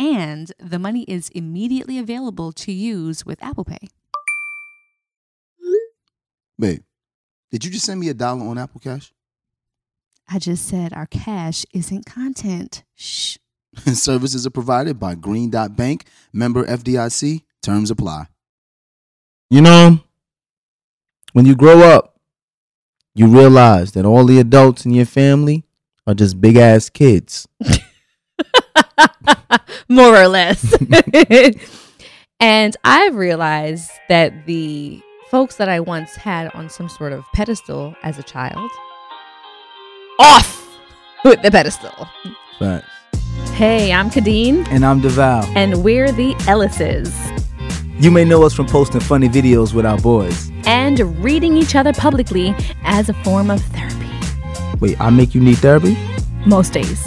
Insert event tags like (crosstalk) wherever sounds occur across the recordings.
And the money is immediately available to use with Apple Pay. Babe, did you just send me a dollar on Apple Cash? I just said our cash isn't content. Shh. (laughs) Services are provided by Green Dot Bank, member FDIC. Terms apply. You know, when you grow up, you realize that all the adults in your family are just big ass kids. (laughs) (laughs) More or less. (laughs) and I've realized that the folks that I once had on some sort of pedestal as a child, off with the pedestal. Facts. Hey, I'm Kadeen, And I'm DeVal. and we're the Ellises. You may know us from posting funny videos with our boys. And reading each other publicly as a form of therapy. Wait, I make you need therapy? Most days.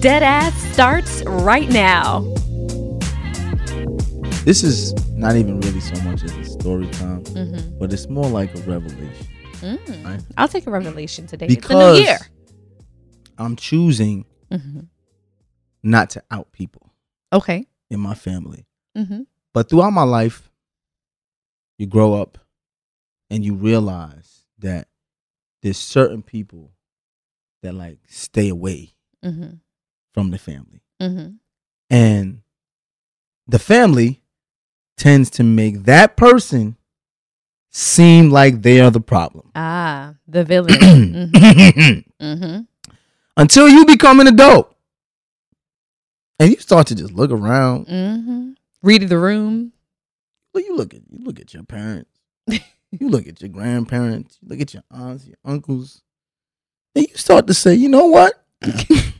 Dead ass starts right now. This is not even really so much as a story time, but it's more like a revelation. Right? I'll take a revelation today. Because it's a new year. I'm choosing Mhm. not to out people Okay. in my family. Mm-hmm. But throughout my life, you grow up and you realize that there's certain people that like stay away Mm-hmm. From the family. Mm-hmm. And the family tends to make that person seem like they are the problem. Ah, the villain. (clears throat) mm-hmm. Mm-hmm. Until you become an adult. And you start to just look around. Mm-hmm. Reading the room. Well, you look at you look at your parents. you look at your grandparents. You look at your aunts, your uncles. And you start to say, you know what? (laughs)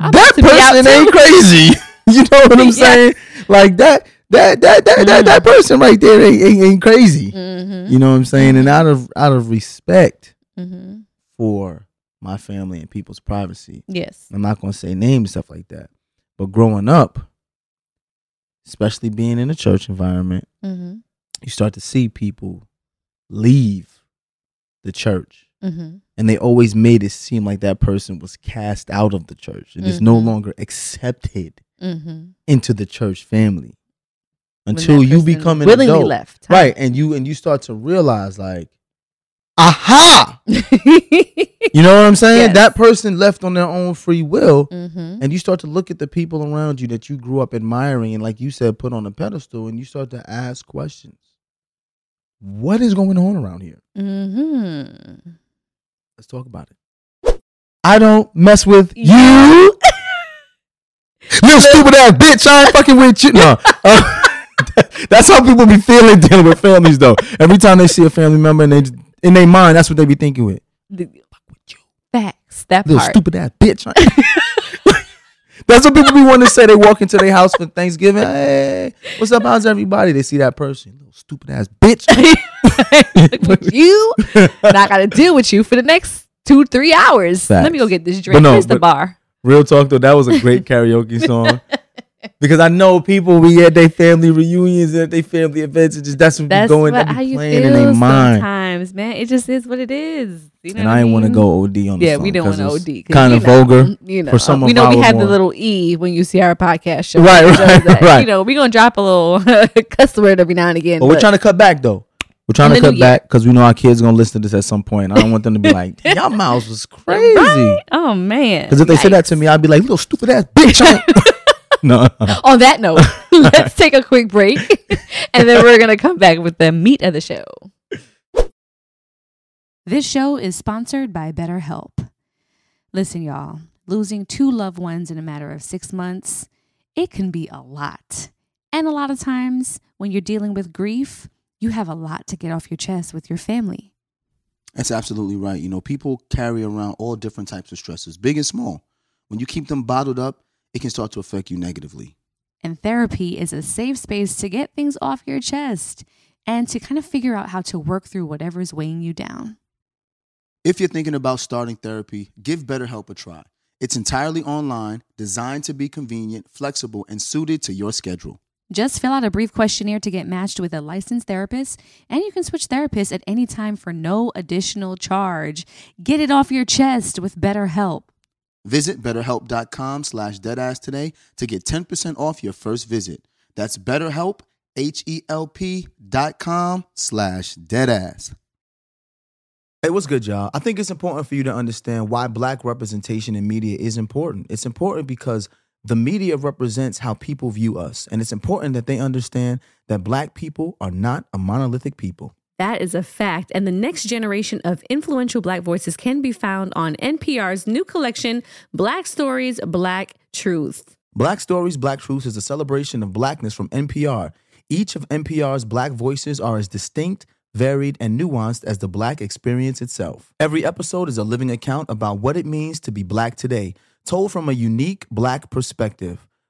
I'm that about to be out person ain't crazy. (laughs) you know what I'm (laughs) saying? Like that that that that, that, that person right there ain't, ain't, ain't crazy. Mm-hmm. You know what I'm saying? And out of out of respect Mm-hmm. for my family and people's privacy, Yes. I'm not gonna say names and stuff like that. But growing up, especially being in a church environment, Mm-hmm. you start to see people leave the church. Mm-hmm. And they always made it seem like that person was cast out of the church. It is no Mhm. longer accepted Mm-hmm. into the church family until you become an willingly adult. left. Right. And you and you start to realize like, aha! mm-hmm. (laughs) You know what I'm saying? Yes. That person left on their own free will. Mm-hmm. And you start to look at the people around you that you grew up admiring and like you said, put on a pedestal, and you start to ask questions. What is going on around here? Let's talk about it. I don't mess with (laughs) you. Little stupid ass bitch, I ain't fucking with you. No. (laughs) Uh, (laughs) that's how people be feeling dealing with families though. Every time they see a family member and they in their mind, that's what they be thinking with. Facts. That Little part. stupid ass bitch. That's what people be wanting to say. They walk into their house for Thanksgiving. Hey, what's up? How's everybody? They see that person. Little stupid ass bitch. (laughs) with you, and I got to deal with you for the next two, three hours. Let me go get this drink. no, Where's the bar? Real talk though, that was a great karaoke (laughs) song. Because I know people we at their family reunions and at their family events and just that's what That's be going what, that how you playing feel in their mind. sometimes, man. It just is what it is. You know And what I didn't want to go OD on the Yeah, song we don't want to it's OD. 'cause, Kind you of know, vulgar. You know, for some we of know we our have the little E when you see our podcast show. Right, right, that. right. You know, we're gonna drop a little (laughs) cuss word every now and again. But we're trying to cut back though. We're trying to cut year. back because we know our kids are gonna listen to this at some point. I don't want them to be (laughs) like, "Y'all mouths was crazy." Right? Oh man. Because if they say that to me, I'd be like, "Little stupid ass bitch." (laughs) I ain't-" no, On that note, (laughs) let's take a quick break, (laughs) and then we're gonna come back with the meat of the show. This show is sponsored by BetterHelp. Listen, y'all, losing two loved ones in a matter of six months, it can be a lot. And a lot of times when you're dealing with grief, you have a lot to get off your chest with your family. That's absolutely right. You know, people carry around all different types of stresses, big and small. When you keep them bottled up, it can start to affect you negatively. And therapy is a safe space to get things off your chest and to kind of figure out how to work through whatever's weighing you down. If you're thinking about starting therapy, give BetterHelp a try. It's entirely online, designed to be convenient, flexible, and suited to your schedule. Just fill out a brief questionnaire to get matched with a licensed therapist, and you can switch therapists at any time for no additional charge. Get it off your chest with BetterHelp. Visit betterhelp.com slash deadass today to get 10% off your first visit. That's betterhelp, H-E-L-P dot com slash deadass. Hey, what's good, y'all? I think it's important for you to understand why black representation in media is important. It's important because the media represents how people view us, and it's important that they understand that black people are not a monolithic people. That is a fact. And the next generation of influential Black voices can be found on NPR's new collection, Black Stories, Black Truth. Black Stories, Black Truths is a celebration of blackness from NPR. Each of NPR's black voices are as distinct, varied, and nuanced as the black experience itself. Every episode is a living account about what it means to be black today, told from a unique black perspective.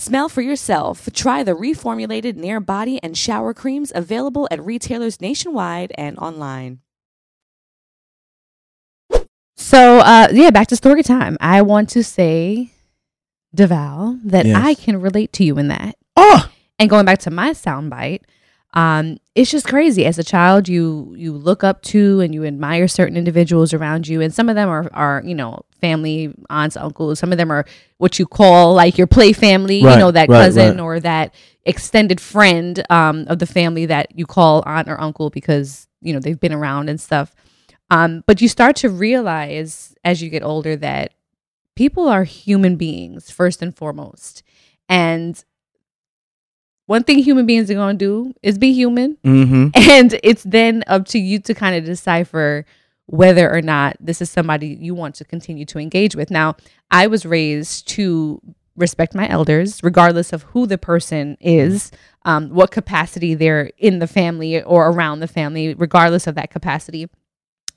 Smell for yourself. Try the reformulated Nair body and shower creams available at retailers nationwide and online. So, uh, yeah, back to story time. I want to say, Deval, that Yes. I can relate to you in that. Oh, And going back to my soundbite, um, it's just crazy. As a child, you you look up to and you admire certain individuals around you, and some of them are are you know family, aunts, uncles. Some of them are what you call like your play family. you know that right, cousin right. or that extended friend um, of the family that you call aunt or uncle because you know they've been around and stuff. Um, but you start to realize as you get older that people are human beings first and foremost. And one thing human beings are going to do is be human. Mm-hmm. (laughs) And it's then up to you to kind of decipher whether or not this is somebody you want to continue to engage with. Now, I was raised to respect my elders, regardless of who the person is, um, what capacity they're in the family or around the family, regardless of that capacity.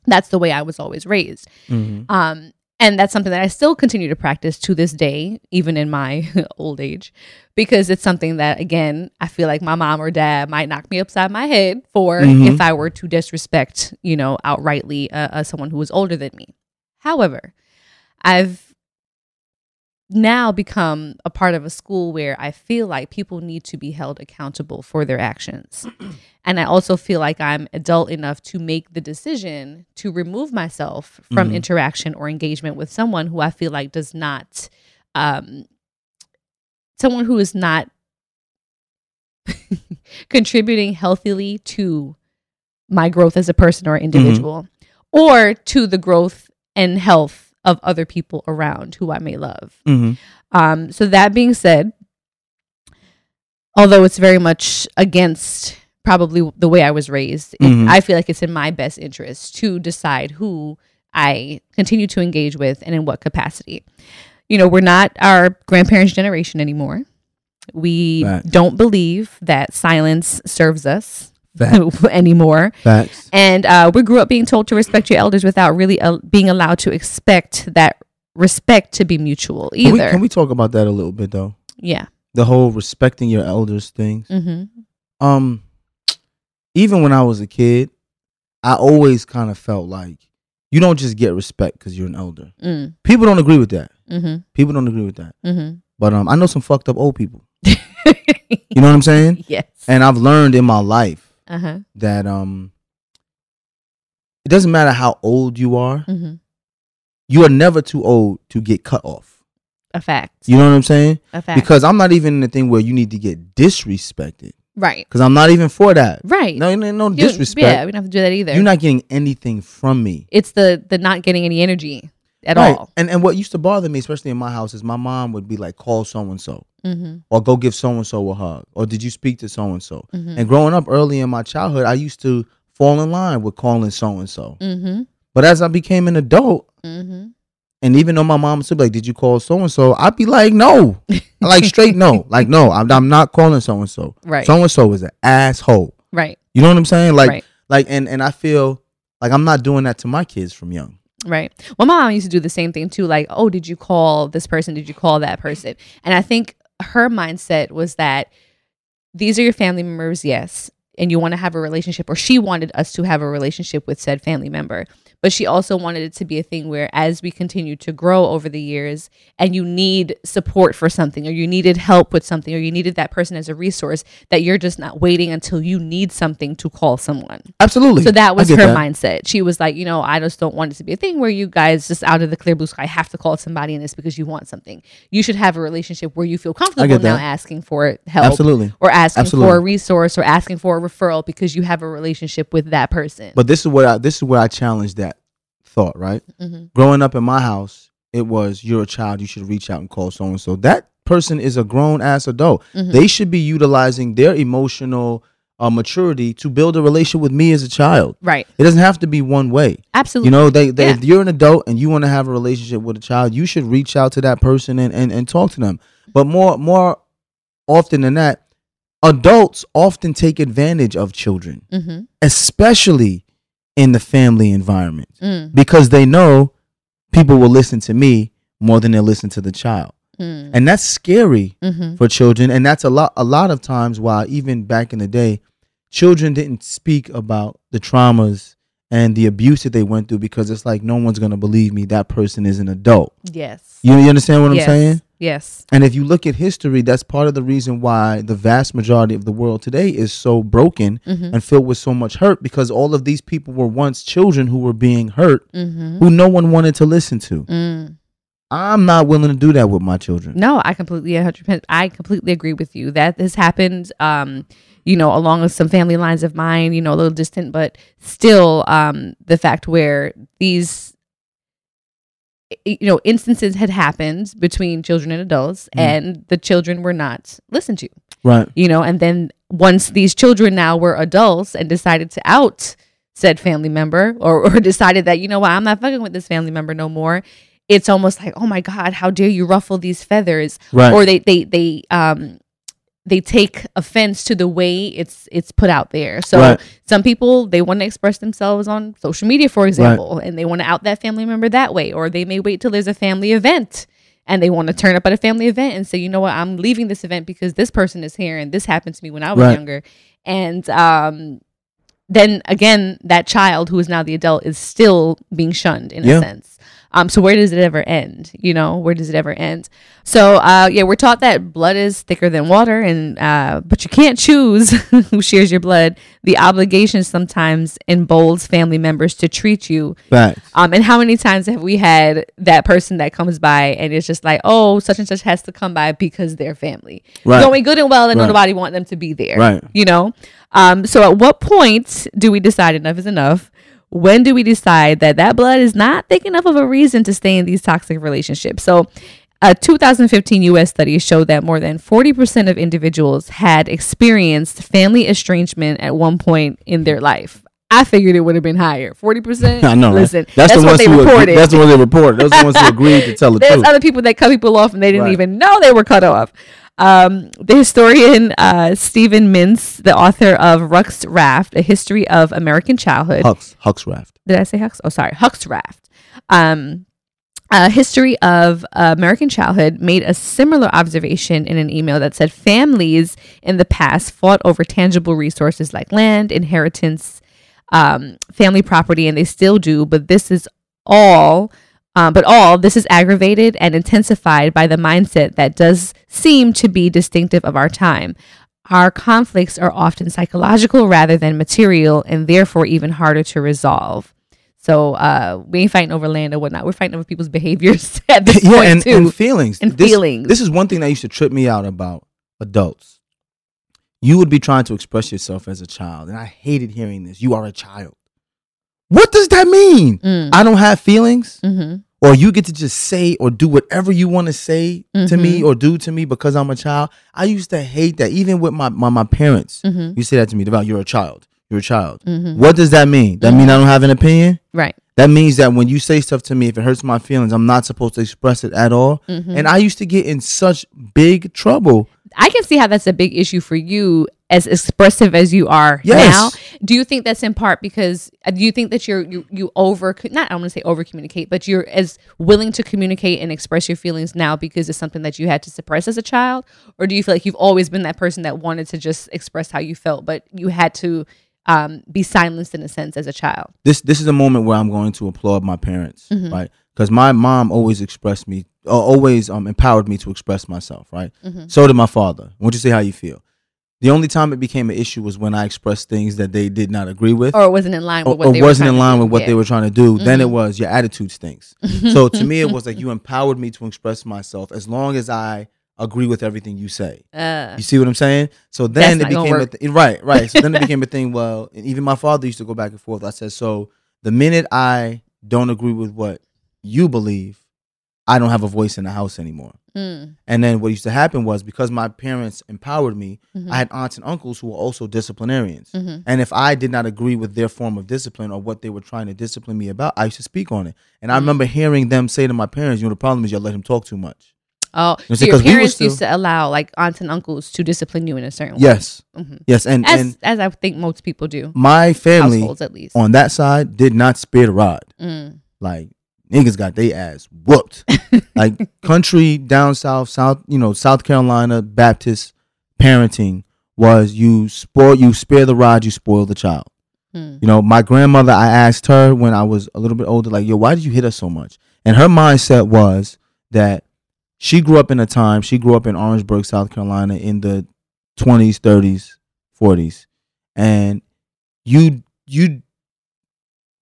That's the way I was always raised. Mm-hmm. Um, and that's something that I still continue to practice to this day, even in my (laughs) old age, because it's something that, again, I feel like my mom or dad might knock me upside my head for Mhm. if I were to disrespect, you know, outrightly uh, uh, someone who was older than me. However, I've now become a part of a school where I feel like people need to be held accountable for their actions. (clears throat) and I also feel like I'm adult enough to make the decision to remove myself from Mhm. interaction or engagement with someone who I feel like does not, um, someone who is not (laughs) contributing healthily to my growth as a person or individual or to the growth and health of other people around who I may love. Mm-hmm. Um, so that being said, although it's very much against probably the way I was raised, it- Mhm. I feel like it's in my best interest to decide who I continue to engage with and in what capacity. You know, we're not our grandparents' generation anymore. We Facts. don't believe that silence serves us Facts. (laughs) anymore. Facts. And uh, we grew up being told to respect your elders without really uh, being allowed to expect that respect to be mutual Can we, either. can we talk about that a little bit though? yeah. The whole respecting your elders thing. hmm Um, even when I was a kid, I always kind of felt like you don't just get respect because you're an elder. Mm. People don't agree with that. hmm People don't agree with that. hmm But um, I know some fucked up old people. (laughs) You know what I'm saying? (laughs) yes. And I've learned in my life Uh huh. that um, it doesn't matter how old you are. hmm You are never too old to get cut off. A fact. You know what I'm saying? A fact. Because I'm not even in the thing where you need to get disrespected. right. Because I'm not even for that. Right. No, no, no You- disrespect. Yeah, we don't have to do that either. You're not getting anything from me. it's the the not getting any energy at Right. all. And and what used to bother me, especially in my house, is my mom would be like, call so and so. Or go give so and so a hug. Or did you speak to so and so? And growing up early in my childhood, I used to fall in line with calling so and so. But as I became an adult, Mm-hmm. and even though my mom would be like, Did you call so and so? I'd be like, No. (laughs) like straight no. Like, no, I'm, I'm not calling so and so. Right. So and so is an asshole. right. You know what I'm saying? Like right. like and, and I feel like I'm not doing that to my kids from young. Right. Well, my mom used to do the same thing too. Like, oh, did you call this person? Did you call that person? And I think her mindset was that these are your family members, yes, and you want to have a relationship, or she wanted us to have a relationship with said family member. But she also wanted it to be a thing where, as we continue to grow over the years, and you need support for something, or you needed help with something, or you needed that person as a resource, that you're just not waiting until you need something to call someone. Absolutely. So that was her that. mindset. She was like, you know, I just don't want it to be a thing where you guys just out of the clear blue sky have to call somebody in this because you want something. You should have a relationship where you feel comfortable now asking for help Absolutely. or asking for a resource or asking for a referral because you have a relationship with that person. But this is what I this is where I challenge that thought, right? Mhm. Growing up in my house, it was you're a child, you should reach out and call so and so. That person is a grown ass adult. Mhm. They should be utilizing their emotional uh, maturity to build a relationship with me as a child. right. It doesn't have to be one way. Absolutely. You know, they, they Yeah. if you're an adult and you want to have a relationship with a child, you should reach out to that person and, and, and talk to them. But more more often than that, adults often take advantage of children, hmm especially in the family environment, Mm, because they know people will listen to me more than they'll listen to the child. mm, And that's scary hmm for children. And that's a lot a lot of times why even back in the day, children didn't speak about the traumas and the abuse that they went through because it's like no one's gonna believe me. That person is an adult. Yes. You, you understand what yes. I'm saying? Yes. And if you look at history, that's part of the reason why the vast majority of the world today is so broken hmm and filled with so much hurt because all of these people were once children who were being hurt hmm who no one wanted to listen to. Mm, I'm not willing to do that with my children. No, I completely 100 I completely agree with you. That this happened um you know, along with some family lines of mine, you know, a little distant, but still um the fact where these you know, instances had happened between children and adults Mhm. and the children were not listened to. Right. you know and then once these children now were adults and decided to out said family member or, or (laughs) decided that you know what i'm not fucking with this family member no more it's almost like oh my god how dare you ruffle these feathers Right. or they they they um they take offense to the way it's it's put out there so Right. some people they want to express themselves on social media for example and they want to out that family member that way or they may wait till there's a family event and they want to turn up at a family event and say you know what i'm leaving this event because this person is here and this happened to me when i was Right. younger and um then again that child who is now the adult is still being shunned in Yeah. a sense um so where does it ever end you know where does it ever end so uh yeah we're taught that blood is thicker than water and uh but you can't choose (laughs) who shares your blood the obligation sometimes emboldens family members to treat you Facts. um, and how many times have we had that person that comes by and it's just like, oh, such and such has to come by because they're family, Right. knowing good and well that Right. nobody want them to be there, Right. You know. Um, so at what point do we decide enough is enough? When do we decide that that blood is not thick enough of a reason to stay in these toxic relationships? So. A 2015 US study showed that more than 40% of individuals had experienced family estrangement at one point in their life. I figured it would have been higher. 40%? (laughs) I know. right? Listen, that's, the what ones they who reported. That's the ones they reported. Those are the ones who (laughs) agreed to tell the There's truth. other people that cut people off and they didn't Right. even know they were cut off. Um, the historian uh, Steven Mintz, the author of Rux Raft, A History of American Childhood. Huck's, Huck's Raft. Did I say Huck's? Oh, sorry. Huck's Raft. Um, a history of uh, American childhood made a similar observation in an email that said families in the past fought over tangible resources like land, inheritance, um, family property, and they still do. But this is all, uh, but all this is aggravated and intensified by the mindset that does seem to be distinctive of our time. Our conflicts are often psychological rather than material, and therefore even harder to resolve. So uh, we ain't fighting over land or whatnot. We're fighting over people's behaviors (laughs) at this (laughs) yeah, point and, too. and feelings. And this, feelings. This is one thing that used to trip me out about adults. You would be trying to express yourself as a child, and I hated hearing this. You are a child. What does that mean? Mm. I don't have feelings, hmm or you get to just say or do whatever you want to say to me or do to me because I'm a child. I used to hate that, even with my my, my parents. hmm You say that to me about you're a child. You're a child. hmm What does that mean? That mean I don't have an opinion? Right. That means that when you say stuff to me, if it hurts my feelings, I'm not supposed to express it at all. Mhm. And I used to get in such big trouble. I can see how that's a big issue for you, as expressive as you are Yes. now. Do you think that's in part because uh, do you think that you're you you over not I want to say over communicate, but you're as willing to communicate and express your feelings now because it's something that you had to suppress as a child, or do you feel like you've always been that person that wanted to just express how you felt, but you had to um, be silenced in a sense as a child? This this is a moment where I'm going to applaud my parents, Mhm. right? Because my mom always expressed me, uh, always um, empowered me to express myself, right? Mhm. So did my father. I want you say how you feel. The only time it became an issue was when I expressed things that they did not agree with, Or it wasn't in line with what or they were wasn't trying in to line do. with what Yeah. they were trying to do. Then it Mhm. was your attitude stinks. (laughs) so to me, it was like you empowered me to express myself as long as I agree with everything you say. Uh, You see what I'm saying? So then it became a th- right, right. So then it (laughs) became a thing. Well, and even my father used to go back and forth. I said, so the minute I don't agree with what you believe, I don't have a voice in the house anymore. mm, And then what used to happen was because my parents empowered me, mhm, I had aunts and uncles who were also disciplinarians. mhm. And if I did not agree with their form of discipline or what they were trying to discipline me about, I used to speak on it. And I Mm. remember hearing them say to my parents, you know, the problem is y'all let him talk too much. Oh, You so your parents still- used to allow like aunts and uncles to discipline you in a certain way. Yes. hmm Yes. And, as and as I think most people do, my family at least. on that side did not spare the rod. Mm. Like niggas got they ass whooped. (laughs) like country down south, south, you know, South Carolina Baptist parenting was you spoil you spare the rod, you spoil the child. Mm. You know, my grandmother, I asked her when I was a little bit older, like, yo, why did you hit us so much? And her mindset was that she grew up in a time, she grew up in Orangeburg, South Carolina in the 20s, 30s, 40s. And you you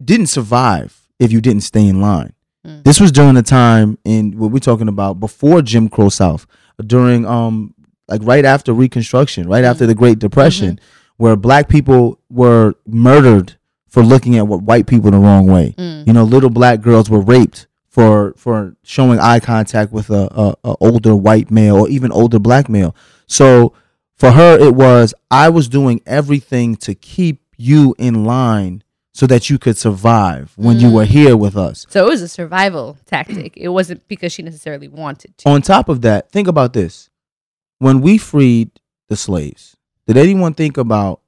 didn't survive if you didn't stay in line. Mm. This was during the time in what we're talking about before Jim Crow South, during um like right after Reconstruction, right after the Great Depression, where black people were murdered for looking at what white people the wrong way. Mm. You know, little black girls were raped for for showing eye contact with a, a, a older white male or even older black male. So for her, it was I was doing everything to keep you in line so that you could survive when you were mm. here with us. So it was a survival tactic. It wasn't because she necessarily wanted to. On top of that, think about this. When we freed the slaves, did anyone think about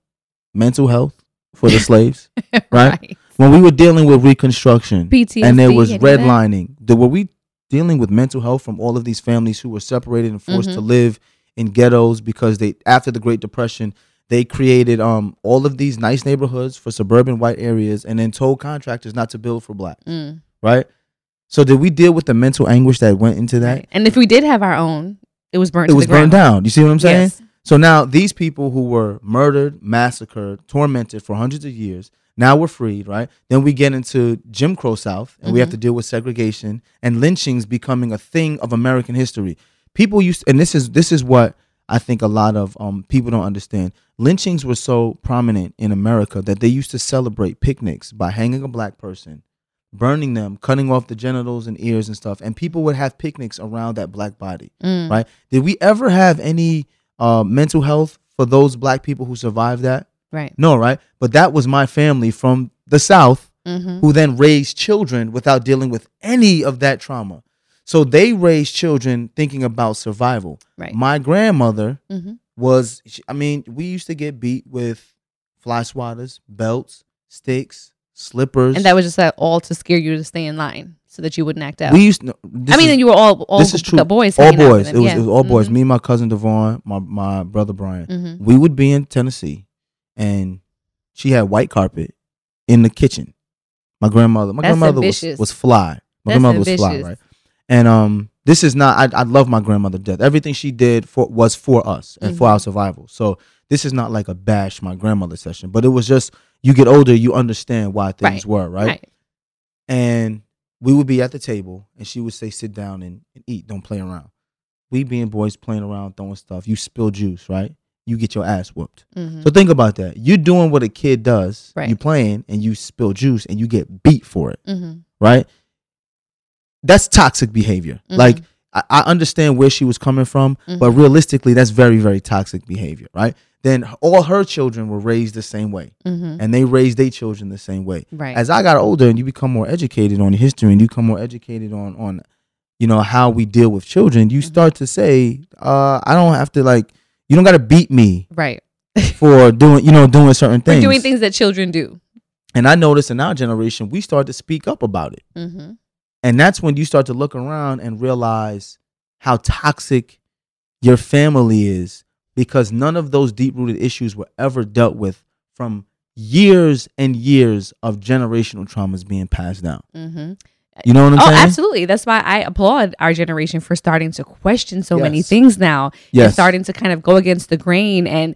mental health for the (laughs) slaves? right? When we were dealing with Reconstruction PTSD. and there was any of that? redlining, the, were we dealing with mental health from all of these families who were separated and forced to Mhm. live in ghettos because they after the Great Depression they created um all of these nice neighborhoods for suburban white areas and then told contractors not to build for black, Mm, right? So did we deal with the mental anguish that went into that? right. And if we did have our own, it was burnt. It to was burned down. You see what I'm saying? Yes. So now these people who were murdered, massacred, tormented for hundreds of years, now we're freed, right? Then we get into Jim Crow South and we have Mhm. to deal with segregation and lynchings becoming a thing of American history. People used and this is this is what I think a lot of um people don't understand. Lynchings were so prominent in America that they used to celebrate picnics by hanging a black person, burning them, cutting off the genitals and ears and stuff, and people would have picnics around that black body Mm. right? Did we ever have any uh, mental health for those black people who survived that? Right. No, right? But that was my family from the South Mm-hmm. who then raised children without dealing with any of that trauma. So they raised children thinking about survival. Right. My grandmother Mm-hmm. was, I mean, we used to get beat with fly swatters, belts, sticks, slippers. And that was just uh, all to scare you to stay in line so that you wouldn't act out. we used. No, I mean, is- and you were all all this is true. boys. all hanging out with boys. It was, Yeah. it was all boys. Mhm. Me and my cousin Devon, my my brother Brian. Mhm. We would be in Tennessee, and she had white carpet in the kitchen. My grandmother, my That's grandmother was, ambitious. was fly. My That's grandmother was fly, right? And um, this is not. I, I love my grandmother to death. Everything she did for was for us and for Mhm. our survival. So this is not like a bash my grandmother session, but it was just you get older, you understand why things Right. were right Right. and we would be at the table and she would say sit down and, and eat don't play around we being boys playing around throwing stuff you spill juice right you get your ass whooped Mhm. so think about that you're doing what a kid does Right. you playing and you spill juice and you get beat for it Mhm. right that's toxic behavior Mhm. like I, I understand where she was coming from but Mhm. realistically that's very very toxic behavior right then all her children were raised the same way Mhm. and they raised their children the same way Right. as I got older and you become more educated on history and you become more educated on on you know how we deal with children, you Mm-hmm. start to say, uh, I don't have to like you don't got to beat me right. for doing you know doing certain things. For doing things that children do. And I noticed in our generation, we start to speak up about it, Mm-hmm. and that's when you start to look around and realize how toxic your family is because none of those deep rooted issues were ever dealt with from years and years of generational traumas being passed down. Mm-hmm. You know what I'm Oh, saying? absolutely. That's why I applaud our generation for starting to question so many things now. and Yes. starting to kind of go against the grain and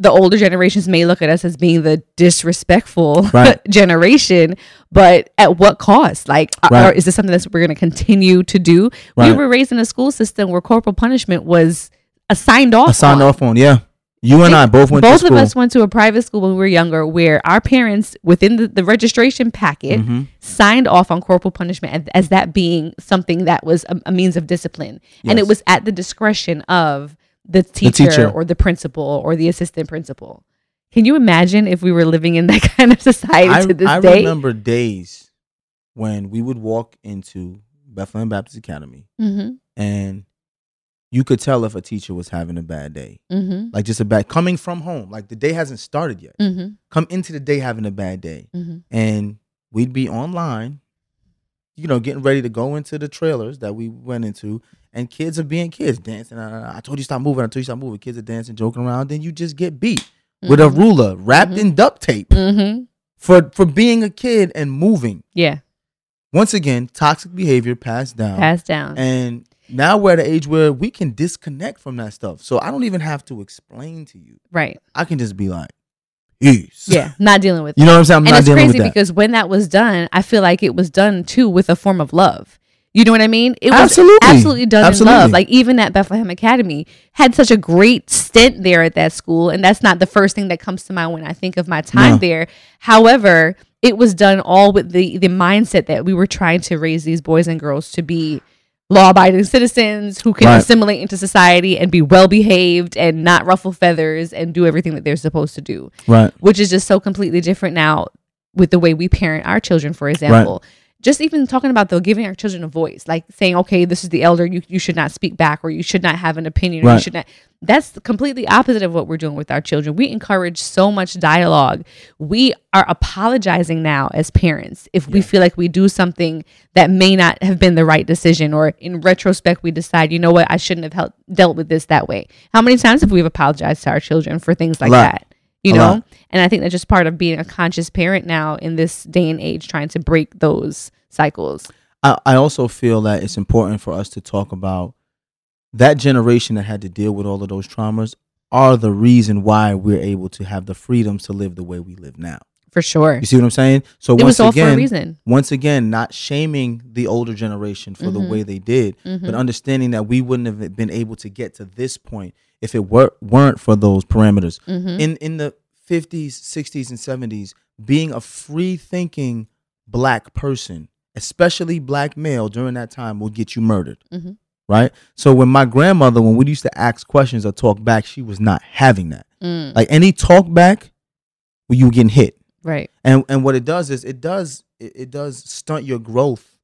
the older generations may look at us as being the disrespectful Right. (laughs) generation, but at what cost? Like, uh, Right. or is this something that we're going to continue to do? We were raised in a school system where corporal punishment was assigned off. Assigned on. off on. Yeah, you and I both went Both to of us went to a private school when we were younger, where our parents, within the, the registration packet, Mhm. signed off on corporal punishment as, as that being something that was a, a means of discipline, and it was at the discretion of the teacher, teacher. or the principal or the assistant principal. Can you imagine if we were living in that (laughs) kind of society I, to this I day? remember days when we would walk into Bethlehem Baptist Academy Mm-hmm. and you could tell if a teacher was having a bad day, Mm-hmm. like just a bad coming from home, like the day hasn't started yet. Mm-hmm. Come into the day having a bad day, Mm-hmm. and we'd be online, you know, getting ready to go into the trailers that we went into, and kids are being kids dancing. "Uh, I told you stop moving. I told you stop moving. Kids are dancing, joking around. Then you just get beat with a ruler wrapped in duct tape Mm-hmm. for for being a kid and moving. Yeah, Once again, toxic behavior passed down, passed down. and now we're at an age where we can disconnect from that stuff. So I don't even have to explain to you. right. I can just be like, peace. Yeah, (laughs) not dealing with. You know what I'm saying? I'm and it's crazy because when that was done, I feel like it was done too with a form of love. You know what I mean? It was Absolutely. absolutely done in love. Like even at Bethlehem Academy, had such a great stint there at that school, and that's not the first thing that comes to mind when I think of my time No. there. However, it was done all with the the mindset that we were trying to raise these boys and girls to be law-abiding citizens who can Right. assimilate into society and be well behaved and not ruffle feathers and do everything that they're supposed to do right. which is just so completely different now with the way we parent our children, for example. Just even talking about though giving our children a voice, like saying, okay, this is the elder, you, you should not speak back or you should not have an opinion or you should not that's completely opposite of what we're doing with our children. We encourage so much dialogue. We are apologizing now as parents if we feel like we do something that may not have been the right decision, or in retrospect, we decide, you know what, I shouldn't have hel- dealt with this that way. How many times have we apologized to our children for things like that? You A know? lot. And I think that's just part of being a conscious parent now in this day and age, trying to break those cycles. I, I also feel that it's important for us to talk about that generation that had to deal with all of those traumas are the reason why we're able to have the freedoms to live the way we live now. For sure. You see what I'm saying? So It once was all for a again, reason. once again, not shaming the older generation for the Mhm. way they did, Mhm. but understanding that we wouldn't have been able to get to this point if it were, weren't for those parameters. Mhm. In in the 50s, 60s, and 70s, being a free thinking black person, especially black male during that time, will get you murdered. Mhm. Right? So when my grandmother, when we used to ask questions or talk back, she was not having that. Mm, Like any talk back, well, you were getting hit right. and and what it does is it does it, it does stunt your growth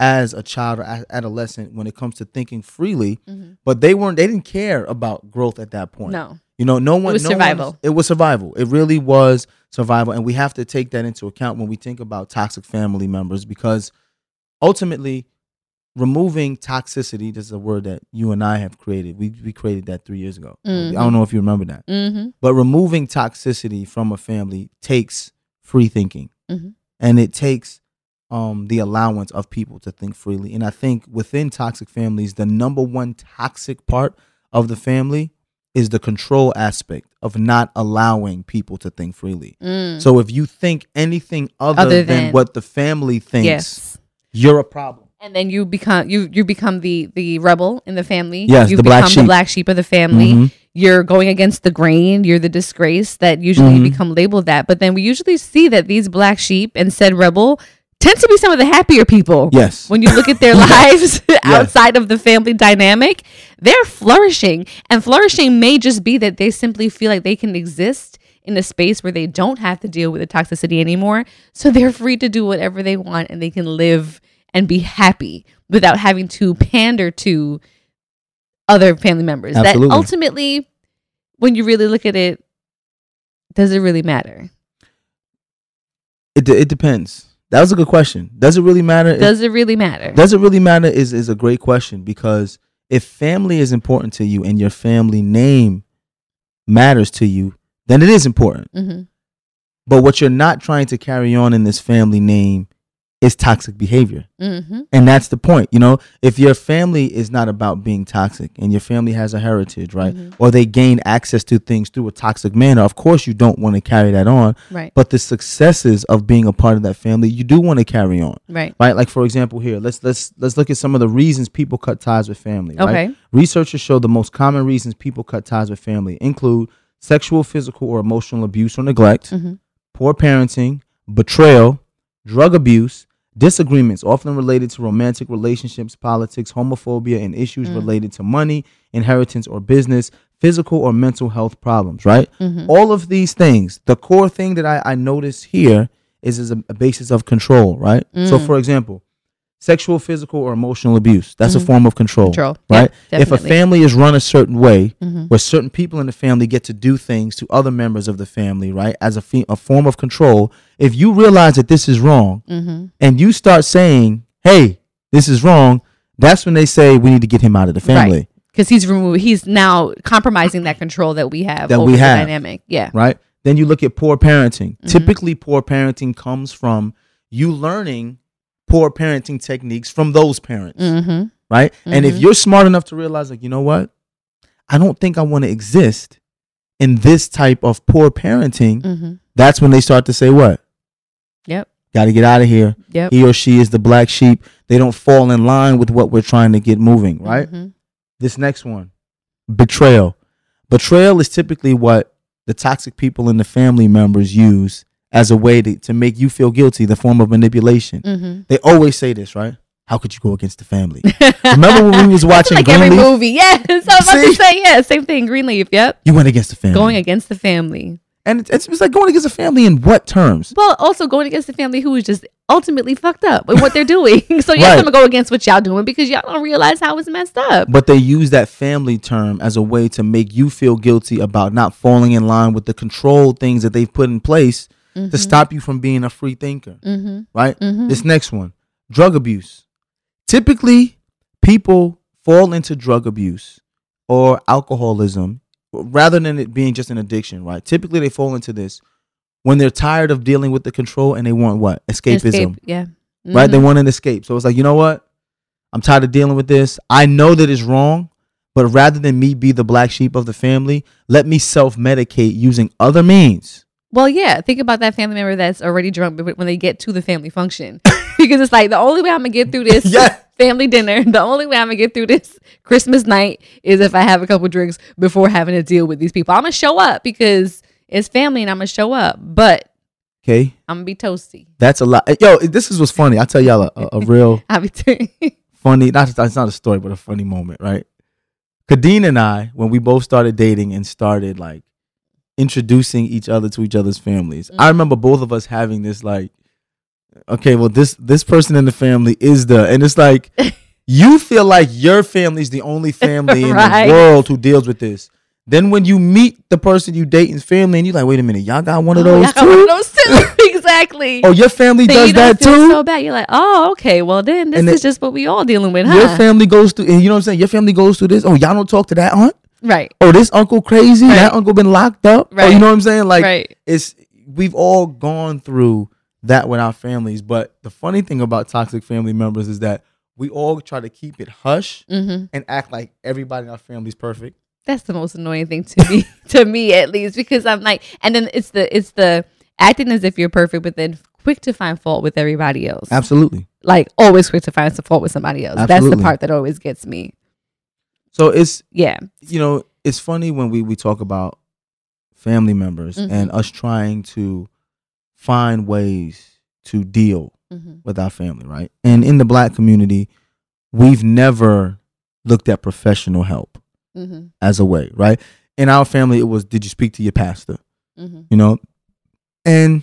as a child or a- adolescent when it comes to thinking freely Mhm. but they weren't they didn't care about growth at that point No. you know no one was no one- survival. it was survival it really was survival and we have to take that into account when we think about toxic family members because ultimately removing toxicity this is a word that you and i have created we, we created that three years ago Mhm. i don't know if you remember that Mm-hmm. but removing toxicity from a family takes free thinking, Mhm. and it takes um, the allowance of people to think freely. And I think within toxic families, the number one toxic part of the family is the control aspect of not allowing people to think freely. Mm. So if you think anything other, Other than, than- what the family thinks, yes. you're a problem. And then you become you you become the the rebel in the family. Yes, you the black become sheep. the black sheep of the family. Mhm. You're going against the grain. You're the disgrace that usually Mhm. become labeled that. But then we usually see that these black sheep and said rebel tend to be some of the happier people. Yes. When you look at their (laughs) lives (laughs) outside of the family dynamic, they're flourishing. And flourishing may just be that they simply feel like they can exist in a space where they don't have to deal with the toxicity anymore. So they're free to do whatever they want and they can live and be happy without having to pander to other family members. Absolutely. That ultimately, when you really look at it, does it really matter? It, de- it depends. That was a good question. Does it really matter? if- Does it really matter? Does it really matter? Is is a great question because if family is important to you and your family name matters to you, then it is important. hmm But what you're not trying to carry on in this family name is toxic behavior. hmm And that's the point. You know, if your family is not about being toxic and your family has a heritage, right? Mhm. Or they gain access to things through a toxic manner, of course you don't want to carry that on. Right. But the successes of being a part of that family, you do want to carry on Right. right? Like for example, here let's let's let's look at some of the reasons people cut ties with family. right? Okay. Researchers show the most common reasons people cut ties with family include sexual, physical, or emotional abuse or neglect, Mhm. poor parenting, betrayal, drug abuse, disagreements often related to romantic relationships, politics, homophobia, and issues Mm. related to money, inheritance, or business, physical or mental health problems, right? Mhm. All of these things, the core thing that I, I notice here is, is a, a basis of control, right? So, Mm. for example, sexual, physical, or emotional abuse, that's Mhm. a form of control, Control. right? Yep, if a family is run a certain way, Mhm. where certain people in the family get to do things to other members of the family, right, as a, fe- a form of control, if you realize that this is wrong Mhm. and you start saying, hey, this is wrong, that's when they say we need to get him out of the family. Right. Because he's removed, he's now compromising that control that we have That over we the have. dynamic. Yeah. right? Then you look at poor parenting. Mm-hmm. Typically, poor parenting comes from you learning poor parenting techniques from those parents, Mm-hmm. right? And if Mhm. you're smart enough to realize, like, you know what? I don't think I want to exist in this type of poor parenting, Mm-hmm. that's when they start to say what? Yep. Got to get out of here. Yep. He or she is the black sheep. They don't fall in line with what we're trying to get moving, right? Mhm. This next one, betrayal. Betrayal is typically what the toxic people and the family members use as a way to, to make you feel guilty, the form of manipulation. Mhm. They always say this, right? How could you go against the family? (laughs) Remember when we was watching like every Greenleaf? movie. Yes. (laughs) I was about to say, yeah, same thing. Greenleaf. Yep. You went against the family. Going against the family. and it's, it's, like going against the family in what terms? Well, also going against the family who is just ultimately fucked up with what they're doing. (laughs) so yes, Right. I'm gonna go against what y'all doing because y'all don't realize how it's messed up. But they use that family term as a way to make you feel guilty about not falling in line with the control things that they've put in place to stop you from being a free thinker. Mm-hmm. right? Mhm. This next one, drug abuse. Typically, people fall into drug abuse or alcoholism rather than it being just an addiction, right? Typically, they fall into this when they're tired of dealing with the control and they want what? Escapism, Escape. Yeah. right? They Mhm. want an escape. So it's like, you know what? I'm tired of dealing with this. I know that it's wrong, but rather than me be the black sheep of the family, let me self medicate using other means. Well, yeah. Think about that family member that's already drunk when they get to the family function, (laughs) because it's like the only way I'm gonna get through this (laughs) Yeah. family dinner, the only way I'm gonna get through this Christmas night is if I have a couple drinks before having to deal with these people. I'm gonna show up because it's family and I'm gonna show up, but Okay. I'm gonna be toasty. That's a lot. Yo, this is what's funny. I'll tell y'all a, a, a real (laughs) t- funny not it's not a story but a funny moment right Khadeen and i when we both started dating and started like introducing each other to each other's families i Mhm. remember both of us having this like okay well this this person in the family is the and it's like (laughs) you feel like your family's the only family in Right. the world who deals with this then when you meet the person you dating's family and you're like wait a minute y'all got one of Oh, those one too those too. (laughs) exactly. oh your family Then does that feel too So bad. You're like, oh, okay. Well, then this And is just what we all dealing with, Huh? your family goes through and you know what i'm saying your family goes through this oh y'all don't talk to that aunt right. oh this uncle crazy Right. that uncle been locked up oh you know what i'm saying like right. it's we've all gone through that with our families but the funny thing about toxic family members is that we all try to keep it hush hmm and act like everybody in our family's perfect That's the most annoying thing to me, (laughs) to me at least, because I'm like, and then it's the it's the acting as if you're perfect, but then quick to find fault with everybody else. absolutely Like always quick to find some fault with somebody else. That's the part that always gets me. So it's Yeah. you know it's funny when we we talk about family members Mhm. and us trying to find ways to deal hmm with our family, right? And in the black community, we've never looked at professional help hmm as a way, right? In our family, it was did you speak to your pastor? hmm You know, and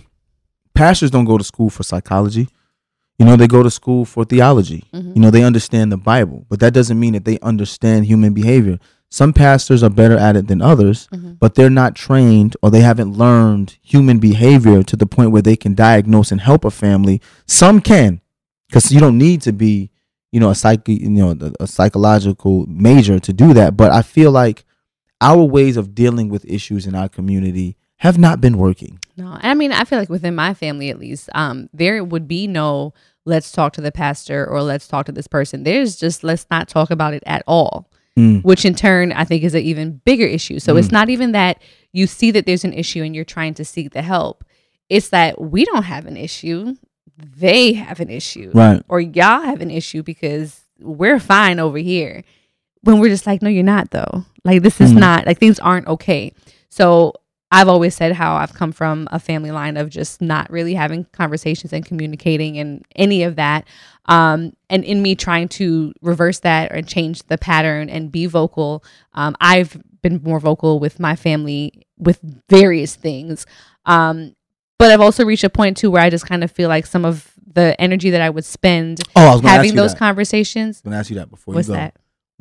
pastors don't go to school for psychology. You know, they go to school for theology. hmm You know, they understand the Bible, but that doesn't mean that they understand human behavior. Some pastors are better at it than others, hmm but they're not trained or they haven't learned human behavior to the point where they can diagnose and help a family. Some can, because you don't need to be, you know, a psych, you know, a psychological major to do that. But I feel like our ways of dealing with issues in our community have not been working. No, I mean, I feel like within my family, at least, um, there would be no let's talk to the pastor or let's talk to this person. There's just let's not talk about it at all. Mm. which in turn I think is an even bigger issue. So it's Mm. not even that you see that there's an issue and you're trying to seek the help. It's that we don't have an issue, they have an issue, Right. or y'all have an issue because we're fine over here. When we're just like, no, you're not though. Like this is Mhm. not like things aren't okay. So I've always said how I've come from a family line of just not really having conversations and communicating and any of that. Um, and in me trying to reverse that and change the pattern and be vocal, um, I've been more vocal with my family with various things. Um, but I've also reached a point too where I just kind of feel like some of the energy that I would spend Oh, I was going to ask having those that. conversations. I'm to ask you that before What's you go. that?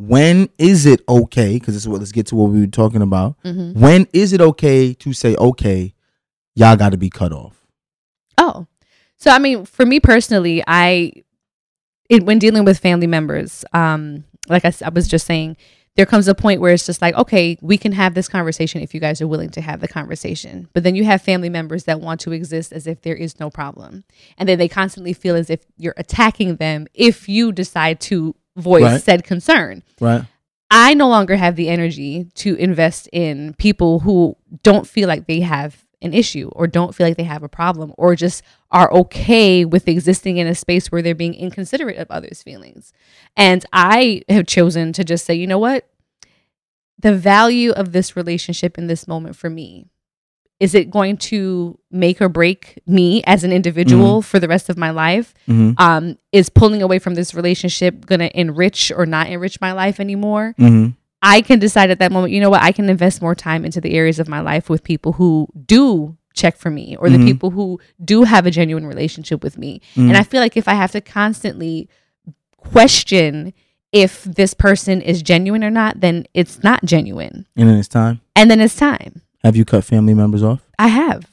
When is it okay? Because this is what let's get to what we were talking about. hmm When is it okay to say, okay, y'all got to be cut off? Oh, so I mean, for me personally, I, it, when dealing with family members, um, like I was just saying, there comes a point where it's just like, okay, we can have this conversation if you guys are willing to have the conversation. But then you have family members that want to exist as if there is no problem, and then they constantly feel as if you're attacking them if you decide to voice Right. said concern. Right. I no longer have the energy to invest in people who don't feel like they have an issue or don't feel like they have a problem or just are okay with existing in a space where they're being inconsiderate of others' feelings. And I have chosen to just say, you know what? The value of this relationship in this moment for me is it going to make or break me as an individual for the rest of my life? Mhm. Um, is pulling away from this relationship going to enrich or not enrich my life anymore? Mhm. I can decide at that moment, you know what, I can invest more time into the areas of my life with people who do check for me or the Mhm. people who do have a genuine relationship with me. And I feel like if I have to constantly question if this person is genuine or not, then it's not genuine. And then it's time. And then it's time. Have you cut family members off? I have.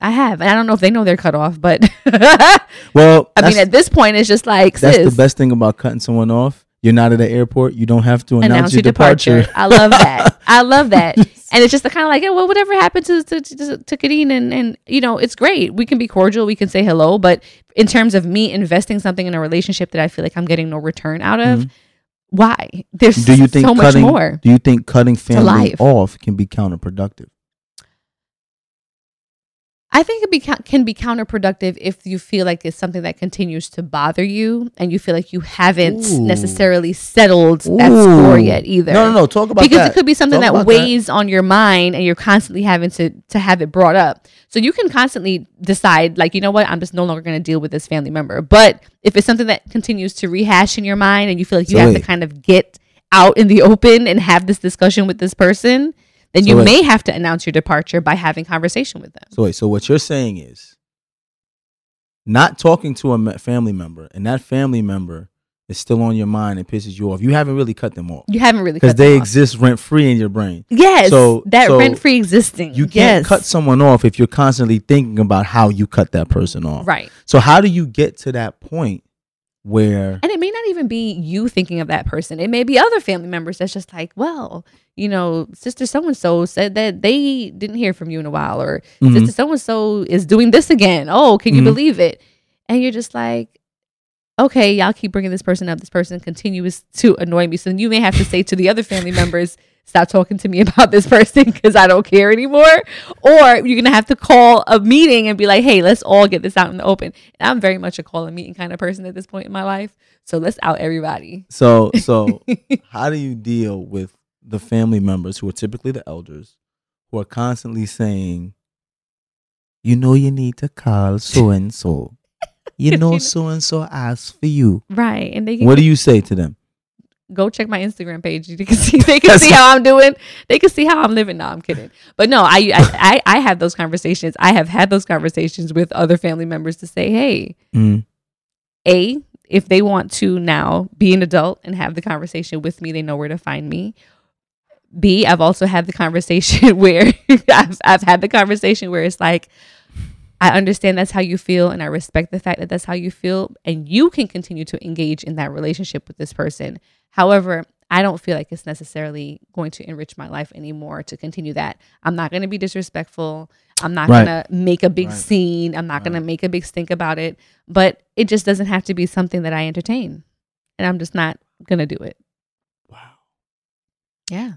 I have. And I don't know if they know they're cut off, but (laughs) Well, I mean, at this point, it's just like, that's sis, the best thing about cutting someone off. You're not at the airport. You don't have to announce, your departure. I love that. (laughs) I love that. And it's just the kind of like, yeah, well, whatever happened to to, to, to Khadeen and and you know, it's great. We can be cordial. We can say hello. But in terms of me investing something in a relationship that I feel like I'm getting no return out of, Mhm. why? There's do you think so much cutting? more. Do you think cutting family off can be counterproductive? I think it be, can be counterproductive if you feel like it's something that continues to bother you and you feel like you haven't Ooh. necessarily settled that score yet either. No, no, no. Talk about because that. it could be something Talk that weighs on your mind and you're constantly having to to have it brought up. So you can constantly decide like, you know what, I'm just no longer going to deal with this family member. But if it's something that continues to rehash in your mind and you feel like you So have wait. to kind of get out in the open and have this discussion with this person, then So you wait. may have to announce your departure by having conversation with them. So wait, so what you're saying is not talking to a family member, and that family member is still on your mind and pisses you off. You haven't really cut them off You haven't really because cut them they exist rent free in your brain. Yes, So- that so rent free existing. You can't yes. cut someone off if you're constantly thinking about how you cut that person off. right. So how do you get to that point where And it may not even be you thinking of that person. It may be other family members that's just like, well, you know, sister so and so said that they didn't hear from you in a while, or Mhm. sister so and so is doing this again. Oh, can you Mhm. believe it? And you're just like, okay, y'all keep bringing this person up. This person continues to annoy me. So then you may have to say to the other family members, stop talking to me (laughs) about this person because I don't care anymore. Or you're going to have to call a meeting and be like, hey, let's all get this out in the open. And I'm very much a call a meeting kind of person at this point in my life. So let's out everybody. so (laughs) so how do you deal with the family members who are typically the elders who are constantly saying, you know, you need to call so and so. You know, so and so asked for you. Right. And they What do you say to them? Go check my Instagram page. (laughs) You can see they can see how I'm doing. They can see how I'm living. No, I'm kidding. But no, I, I I I have those conversations. I have had those conversations with other family members to say, hey, Mm. a if they want to now be an adult and have the conversation with me, they know where to find me. B, I've also had the conversation (laughs) where (laughs) I've, I've had the conversation where it's like, I understand that's how you feel, and I respect the fact that that's how you feel, and you can continue to engage in that relationship with this person. However, I don't feel like it's necessarily going to enrich my life anymore to continue that. I'm not going to be disrespectful. I'm not Right. going to make a big Right. scene. I'm not going to make a big stink about it. But it just doesn't have to be something that I entertain. And I'm just not going to do it. Wow. Yeah.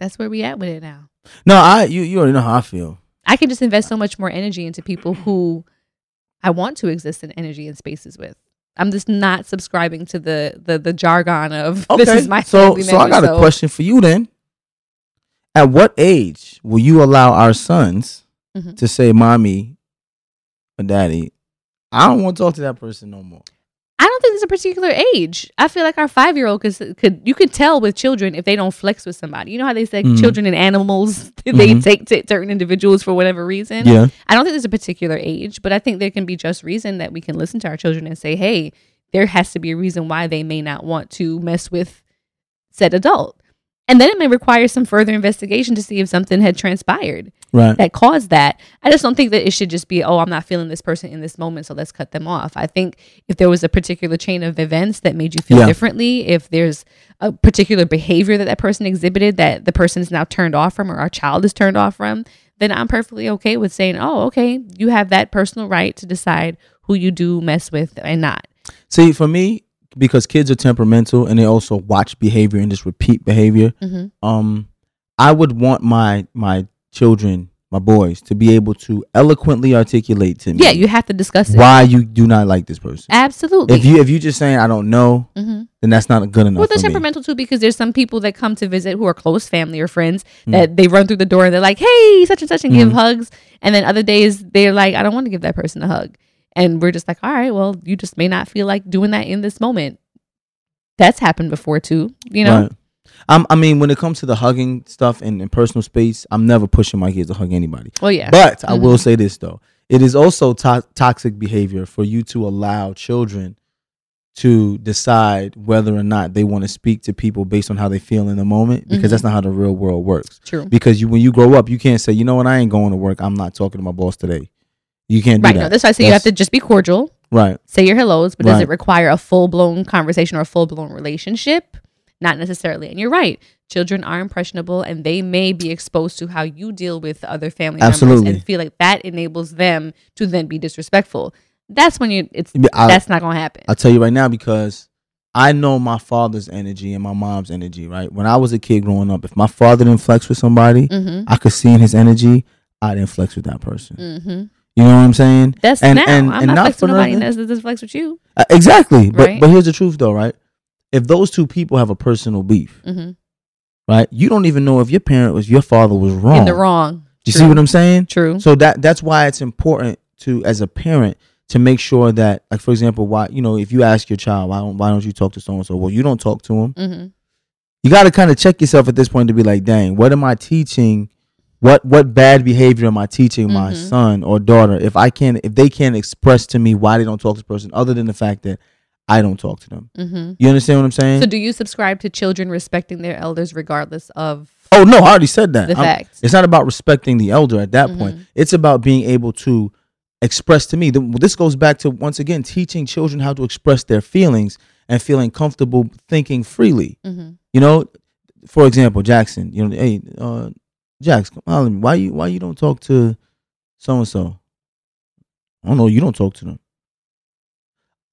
That's where we at with it now. No, I you you already know how I feel. I can just invest so much more energy into people who I want to exist in energy and spaces with. I'm just not subscribing to the the, the jargon of (laughs) this is my so so I member, got a question for you then. At what age will you allow our sons Mhm. to say, "Mommy or Daddy, I don't want to talk to that person no more"? I don't think there's a particular age. I feel like our five year old could could you could tell with children if they don't flex with somebody. You know how they say Mhm. children and animals (laughs) they Mhm. take to certain individuals for whatever reason. Yeah. I don't think there's a particular age, but I think there can be just reason that we can listen to our children and say, hey, there has to be a reason why they may not want to mess with said adult. And then it may require some further investigation to see if something had transpired Right. that caused that. I just don't think that it should just be, oh, I'm not feeling this person in this moment, so let's cut them off. I think if there was a particular chain of events that made you feel Yeah. differently, if there's a particular behavior that that person exhibited that the person is now turned off from or our child is turned off from, then I'm perfectly okay with saying, oh, okay, you have that personal right to decide who you do mess with and not. See, for me, because kids are temperamental and they also watch behavior and just repeat behavior. Mhm. Um, I would want my my children, my boys, to be able to eloquently articulate to me. Yeah, you have to discuss it. why you do not like this person. Absolutely. If you if you just saying I don't know, hmm then that's not good enough. Well, they're for me. temperamental too because there's some people that come to visit who are close family or friends Mm. that they run through the door and they're like, "Hey, such and such," and give Mhm. hugs. And then other days they're like, "I don't want to give that person a hug," and we're just like, "All right, well, you just may not feel like doing that in this moment." That's happened before too, you know. Right. I'm, I mean, when it comes to the hugging stuff in, in personal space, I'm never pushing my kids to hug anybody. Well, yeah, But I will Mhm. say this though: it is also to- toxic behavior for you to allow children to decide whether or not they want to speak to people based on how they feel in the moment, because Mhm. that's not how the real world works. true. Because you, when you grow up, you can't say, you know what, I ain't going to work. I'm not talking to my boss today. You can't do Right. that. No, that's why I say you have to just be cordial, right. say your hellos, but does it require a full blown conversation or a full blown relationship? Not necessarily. And you're right. Children are impressionable and they may be exposed to how you deal with other family Absolutely. members and feel like that enables them to then be disrespectful. That's when you it's I- that's not gonna happen. I'll tell you right now because I know my father's energy and my mom's energy, right? When I was a kid growing up, if my father didn't flex with somebody, mm-hmm. I could see in his energy, I didn't flex with that person. Mm-hmm. You know what I'm saying? That's And- now. and- I'm and not, not flexing nobody that's this flex with you. Uh, exactly. But Right. but here's the truth though, right? If those two people have a personal beef, Mm-hmm. right? You don't even know if your parent was your father was wrong. In the wrong. You True. see what I'm saying? True. So that that's why it's important to as a parent to make sure that like for example, why you know, if you ask your child, why don't why don't you talk to so and so? Well, you don't talk to him. Mm-hmm. you got to kind of check yourself at this point to be like, dang, what am I teaching? What what bad behavior am I teaching my Mhm. son or daughter if I can't if they can't express to me why they don't talk to this person other than the fact that I don't talk to them? Mm-hmm. You understand what I'm saying? So do you subscribe to children respecting their elders regardless of oh no, I already said that. the facts? it's not about respecting the elder at that point. Mhm. It's about being able to express to me. The- This goes back to once again teaching children how to express their feelings and feeling comfortable thinking freely. Mm-hmm. You know, for example, Jackson. You know, hey, uh, Jax, come on, why you why you don't talk to so and so? I don't know. You don't talk to them.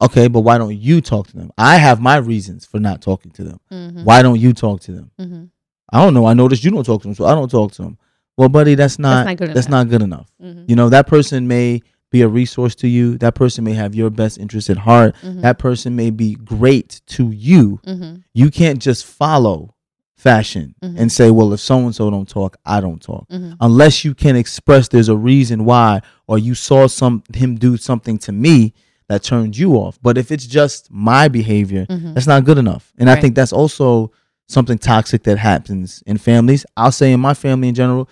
Okay, but why don't you talk to them? I have my reasons for not talking to them. Mm-hmm. Why don't you talk to them? Mm-hmm. I don't know. I noticed you don't talk to them, so I don't talk to them. Well, buddy, that's not not good that's enough. not good enough. Mm-hmm. You know, that person may be a resource to you. That person may have your best interest at heart. Mm-hmm. That person may be great to you. mm-hmm. You can't just follow fashion Mhm. and say, well, if so and so don't talk, I don't talk. Mm-hmm. Unless you can express there's a reason why, or you saw some him do something to me that turned you off. But if it's just my behavior, Mm-hmm. that's not good enough. And I think that's also something toxic that happens in families. I'll say in my family in general,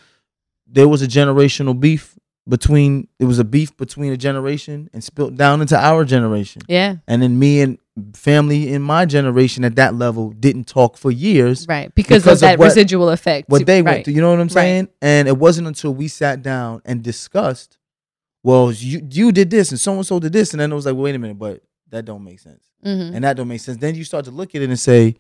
there was a generational beef between it was a beef between a generation and spilled down into our generation. Yeah. And then me and family in my generation at that level didn't talk for years. Right. Because, Because of of that what- residual effect. What they right. went through, you know what I'm Right. saying? And it wasn't until we sat down and discussed, well, you you did this and so and so did this, and then it was like, wait a minute, but that don't make sense Mm-hmm. and that don't make sense. Then you start to look at it and say,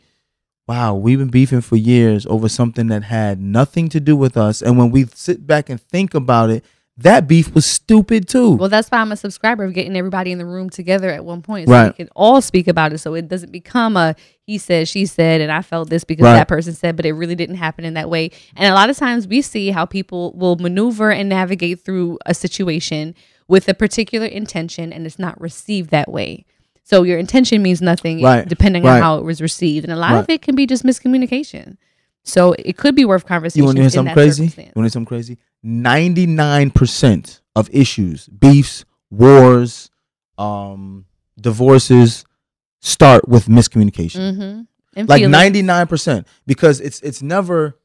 "Wow, we've been beefing for years over something that had nothing to do with us." And when we sit back and think about it, that beef was stupid too. Well, that's why I'm a subscriber of getting everybody in the room together at one point, so Right. we can all speak about it, so it doesn't become a he said, she said, and I felt this because Right. that person said, but it really didn't happen in that way. And a lot of times we see how people will maneuver and navigate through a situation with a particular intention, and it's not received that way. So your intention means nothing, Right. depending on how it was received, and a lot of it can be just miscommunication. So it could be worth conversation. you want to hear in something crazy? You want to hear something crazy? Ninety-nine percent of issues, beefs, wars, um, divorces, start with miscommunication. Mm-hmm. Like feelings. 99% because it's it's never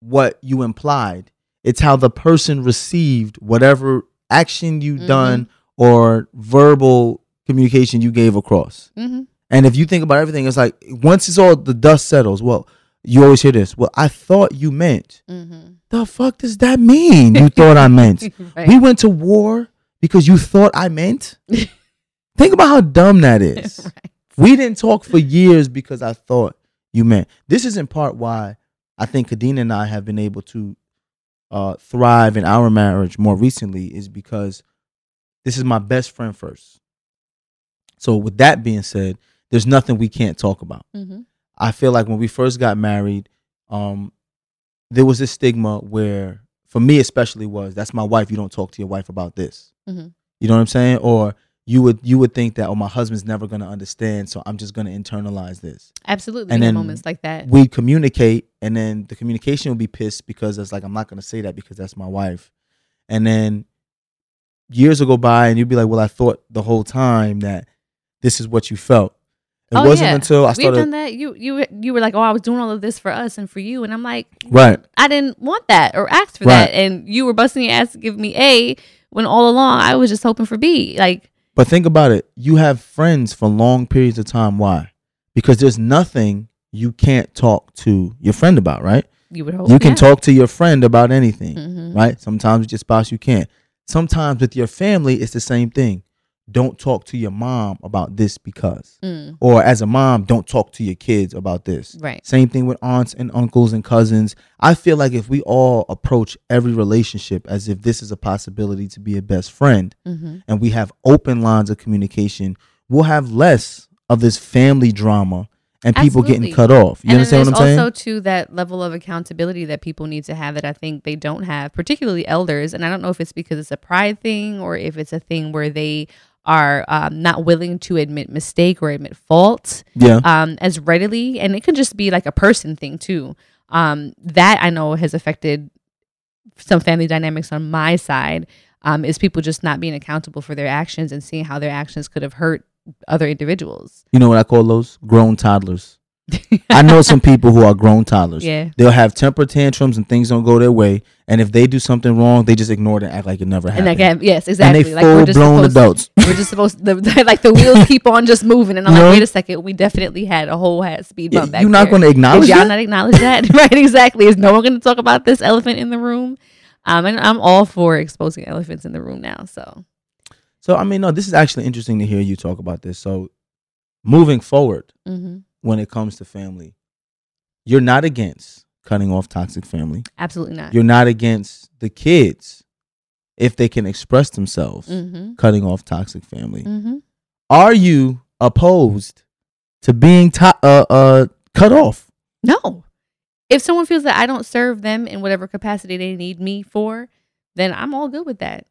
what you implied it's how the person received whatever action you Mhm. done or verbal communication you gave across Mhm. and if you think about everything it's like once it's all the dust settles well you always hear this well i thought you meant Mhm. the fuck does that mean you thought i meant (laughs) Right. we went to war because you thought i meant (laughs) think about how dumb that is (laughs) Right. we didn't talk for years because I thought you meant. This is in part why I think Khadeen and I have been able to uh, thrive in our marriage more recently is because this is my best friend first. So with that being said, there's nothing we can't talk about. Mm-hmm. I feel like when we first got married, um, there was this stigma where, for me especially, was that's my wife. You don't talk to your wife about this. Mhm. You know what I'm saying? Or you would you would think that oh my husband's never gonna understand, so I'm just gonna internalize this. Absolutely. And then moments like that. We communicate, and then the communication will be pissed because it's like I'm not gonna say that because that's my wife, and then years will go by, and you'd be like, well, I thought the whole time that this is what you felt. It Oh, wasn't yeah. until I We've done that. You you you were like, oh, I was doing all of this for us and for you, and I'm like, right. I didn't want that or ask for Right. that, and you were busting your ass to give me A when all along I was just hoping for B. Like, But think about it. You have friends for long periods of time. Why? Because there's nothing you can't talk to your friend about, right? you would hope You can yeah. talk to your friend about anything, Mhm. right? Sometimes with your spouse, you can't. Sometimes with your family, it's the same thing. Don't talk to your mom about this because. Mm, Or as a mom, don't talk to your kids about this. right. Same thing with aunts and uncles and cousins. I feel like if we all approach every relationship as if this is a possibility to be a best friend, hmm and we have open lines of communication, we'll have less of this family drama and people Absolutely. getting cut off. You and understand what I'm saying? also to that level of accountability that people need to have that I think they don't have, particularly elders. And I don't know if it's because it's a pride thing or if it's a thing where they are um, not willing to admit mistake or admit fault yeah. um, as readily. And it could just be like a person thing too. Um, that I know has affected some family dynamics on my side. Um, is people just not being accountable for their actions and seeing how their actions could have hurt other individuals. You know what I call those? Grown toddlers. (laughs) I know some people who are grown toddlers. Yeah. They'll have temper tantrums and things don't go their way. And if they do something wrong, they just ignore it and act like it never happened. And like, yes, And exactly. they like we're full just blown supposed, adults. We're just supposed the, (laughs) like the wheels (laughs) keep on just moving, and I'm You like, wait a second, we definitely had a whole hat speed Yeah, bump back You're not going to acknowledge Did y'all that? not acknowledge that? (laughs) right, exactly. Is no one going to talk about this elephant in the room? Um, and I'm all for exposing elephants in the room now. So So, I mean, no, this is actually interesting to hear you talk about this. So, moving forward, hmm when it comes to family, you're not against cutting off toxic family. absolutely not. You're not against the kids if they can express themselves, hmm cutting off toxic family. hmm Are you opposed to being to- uh, uh, cut off? No. If someone feels that I don't serve them in whatever capacity they need me for, then I'm all good with that.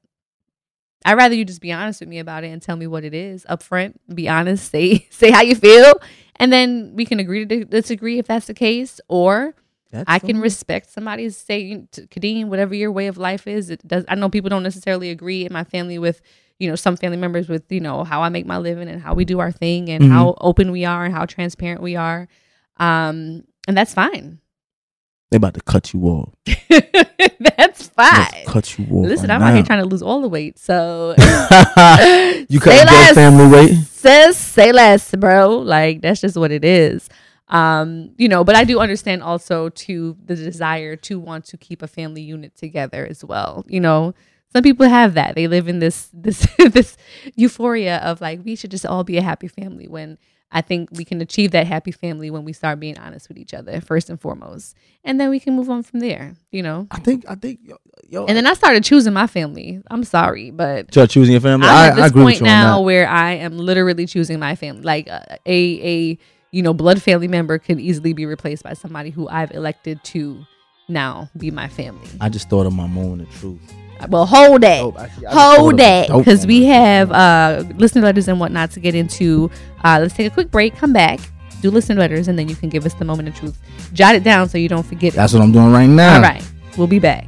I'd rather you just be honest with me about it and tell me what it is up front. Be honest, (laughs) say say how you feel, and then we can agree to disagree if that's the case. Or That's I can respect somebody's saying, Khadeen, whatever your way of life is. It does. I know people don't necessarily agree in my family with, you know, some family members with, you know, how I make my living and how we do our thing and Mhm. how open we are and how transparent we are. Um, and that's fine. They about to cut you off. (laughs) that's Let's fine. cut you off. Listen, right I'm out here trying to lose all the weight, so (laughs) you (laughs) cut your family weight. Says say less, bro. Like that's just what it is. Um, you know, but I do understand also to the desire to want to keep a family unit together as well. You know, some people have that. They live in this (laughs) this this euphoria of like we should just all be a happy family when I think we can achieve that happy family when we start being honest with each other first and foremost. And then we can move on from there, you know. I think. I think. Yo, yo And then I started choosing my family. I'm sorry, but start choosing your family. I'm I, at this I agree point with you on now where I am literally choosing my family. Like uh, a a you know blood family member can easily be replaced by somebody who I've elected to now be my family. I just thought of my moment of truth. Well, hold that. Dope. Actually, I just thought Hold of that, because we have truth. uh, listener letters and whatnot to get into. Uh, let's take a quick break, come back, do listener letters, and then you can give us the moment of truth. Jot it down so you don't forget it. That's what I'm doing right now. All right, we'll be back.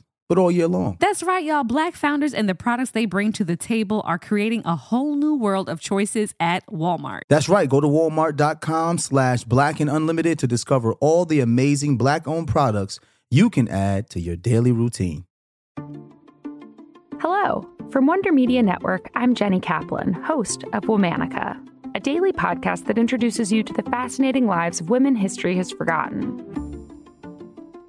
but all year long. That's right, y'all. Black founders and the products they bring to the table are creating a whole new world of choices at Walmart. That's right. Go to walmart.com slash black and unlimited to discover all the amazing black owned products you can add to your daily routine. Hello. From Wonder Media Network, I'm Jenny Kaplan, host of Womanica, a daily podcast that introduces you to the fascinating lives of women history has forgotten.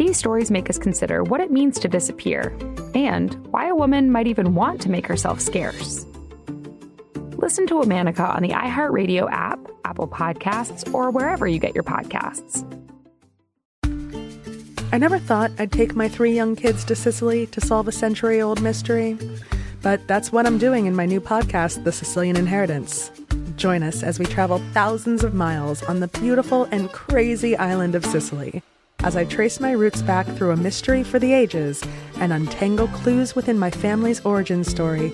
These stories make us consider what it means to disappear and why a woman might even want to make herself scarce. Listen to Womanica on the iHeartRadio app, Apple Podcasts, or wherever you get your podcasts. I never thought I'd take my three young kids to Sicily to solve a century old mystery. But that's what I'm doing in my new podcast, The Sicilian Inheritance. Join us as we travel thousands of miles on the beautiful and crazy island of Sicily as I trace my roots back through a mystery for the ages and untangle clues within my family's origin story,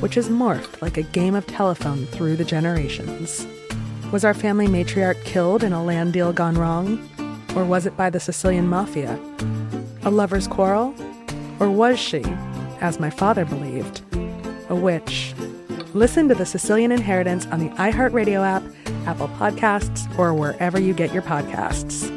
which has morphed like a game of telephone through the generations. Was our family matriarch killed in a land deal gone wrong? Or was it by the Sicilian mafia? A lover's quarrel? Or was she, as my father believed, a witch? Listen to The Sicilian Inheritance on the iHeartRadio app, Apple Podcasts, or wherever you get your podcasts.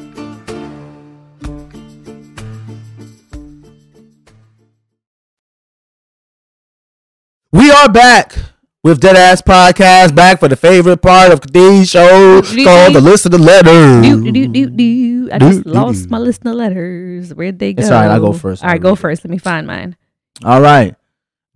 We are back with Dead Ass Podcast, back for the favorite part of the show called the list of the letters. Do, do, do, do. I just lost my list of letters. Where'd they go? It's all right, I'll go first. All right, go first. Let me find mine. All right.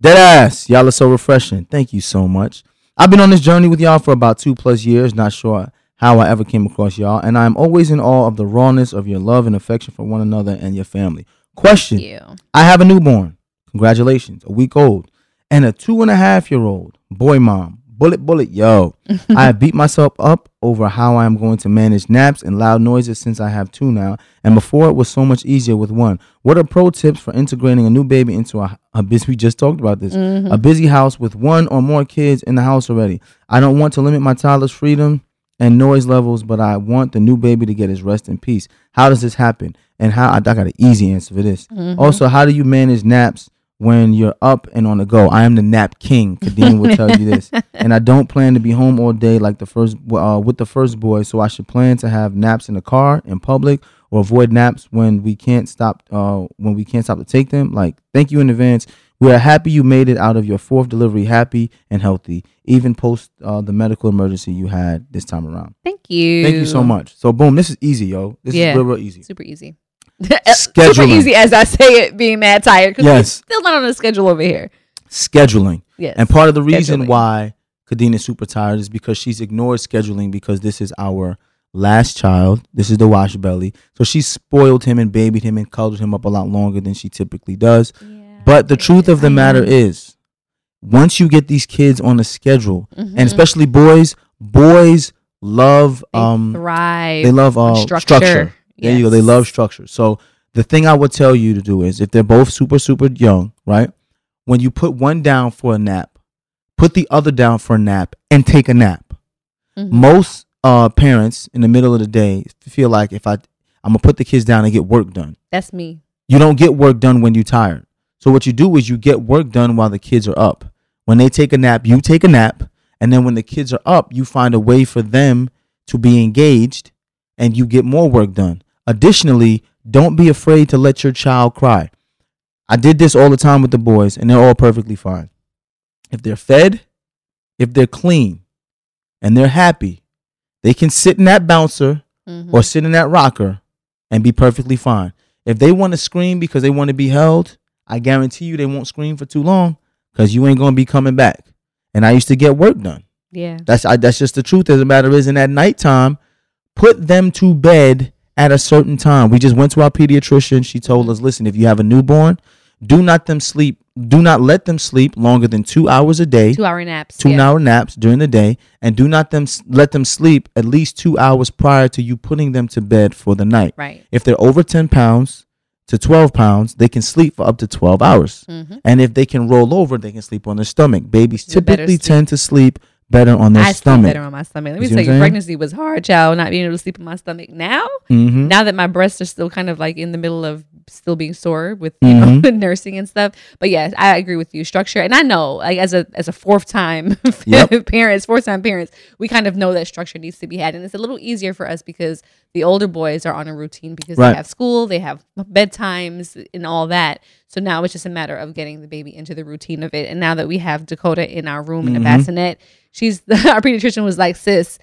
Dead ass. Y'all are so refreshing. Thank you so much. I've been on this journey with y'all for about two plus years. Not sure how I ever came across y'all. And I'm always in awe of the rawness of your love and affection for one another and your family. Question You. I have a newborn. Congratulations. A week old. And a two and a half year old. Boy, mom. Bullet, bullet, yo. (laughs) I have beat myself up over how I am going to manage naps and loud noises since I have two now. And before it was so much easier with one. What are pro tips for integrating a new baby into a, a busy, we just talked about this, mm-hmm. a busy house with one or more kids in the house already? I don't want to limit my toddler's freedom and noise levels, but I want the new baby to get his rest and peace. How does this happen? And how I got an easy answer for this. Mm-hmm. Also, how do you manage naps when you're up and on the go? I am the nap king. Khadeen will tell you this. (laughs) And I don't plan to be home all day like the first uh, with the first boy. So I should plan to have naps in the car, in public, or avoid naps when we can't stop uh, when we can't stop to take them. Like, thank you in advance. We are happy you made it out of your fourth delivery happy and healthy, even post uh, the medical emergency you had this time around. Thank you. Thank you so much. So boom, this is easy, yo. This Yeah. is real, real easy. Super easy. (laughs) Scheduling. Super easy as I say it, being mad tired. Yes. still not on a schedule over here. Scheduling. Yes. And part of the reason Scheduling. why Khadeen is super tired is because she's ignored scheduling because this is our last child. This is the wash belly. So she spoiled him and babied him and cuddled him up a lot longer than she typically does. Yeah, But the truth of the matter is, once you get these kids on a schedule, and especially boys, boys love They um thrive. they love uh, structure. structure. There you go. They love structure. So the thing I would tell you to do is if they're both super, super young, right? When you put one down for a nap, put the other down for a nap and take a nap. Mhm. Most uh, parents in the middle of the day feel like if I I'm gonna put the kids down and get work done. That's me. You don't get work done when you're tired. So what you do is you get work done while the kids are up. When they take a nap, you take a nap, And then when the kids are up, you find a way for them to be engaged and you get more work done. Additionally, don't be afraid to let your child cry. I did this all the time with the boys, and they're all perfectly fine. If they're fed, if they're clean, and they're happy, they can sit in that bouncer Mhm. or sit in that rocker and be perfectly fine. If they want to scream because they want to be held, I guarantee you they won't scream for too long because you ain't gonna be coming back. And I used to get work done. yeah. That's I, that's just the truth. As a matter is, in at nighttime, put them to bed at a certain time. We just went to our pediatrician. She told us, listen, if you have a newborn, do not them sleep. Do not let them sleep longer than two hours a day Two hour naps. two yeah. hour naps during the day and do not them let them sleep at least two hours prior to you putting them to bed for the night Right. if they're over 10 pounds to 12 pounds they can sleep for up to 12 hours Mhm. and if they can roll over they can sleep on their stomach babies typically tend to sleep better on their stomach. I stomach better on my stomach. Let me You tell you, pregnancy was hard, child. Not being able to sleep on my stomach. Now, Mhm. now that my breasts are still kind of like in the middle of still being sore with you know Mm-hmm. (laughs) nursing and stuff. But yes, I agree with you. Structure, and I know like as a as a fourth time (laughs) Yep. parents, fourth time parents, we kind of know that structure needs to be had, and it's a little easier for us because the older boys are on a routine because Right. they have school, they have bedtimes, and all that. So now it's just a matter of getting the baby into the routine of it. And now that we have Dakota in our room in a bassinet, she's (laughs) our pediatrician was like, sis,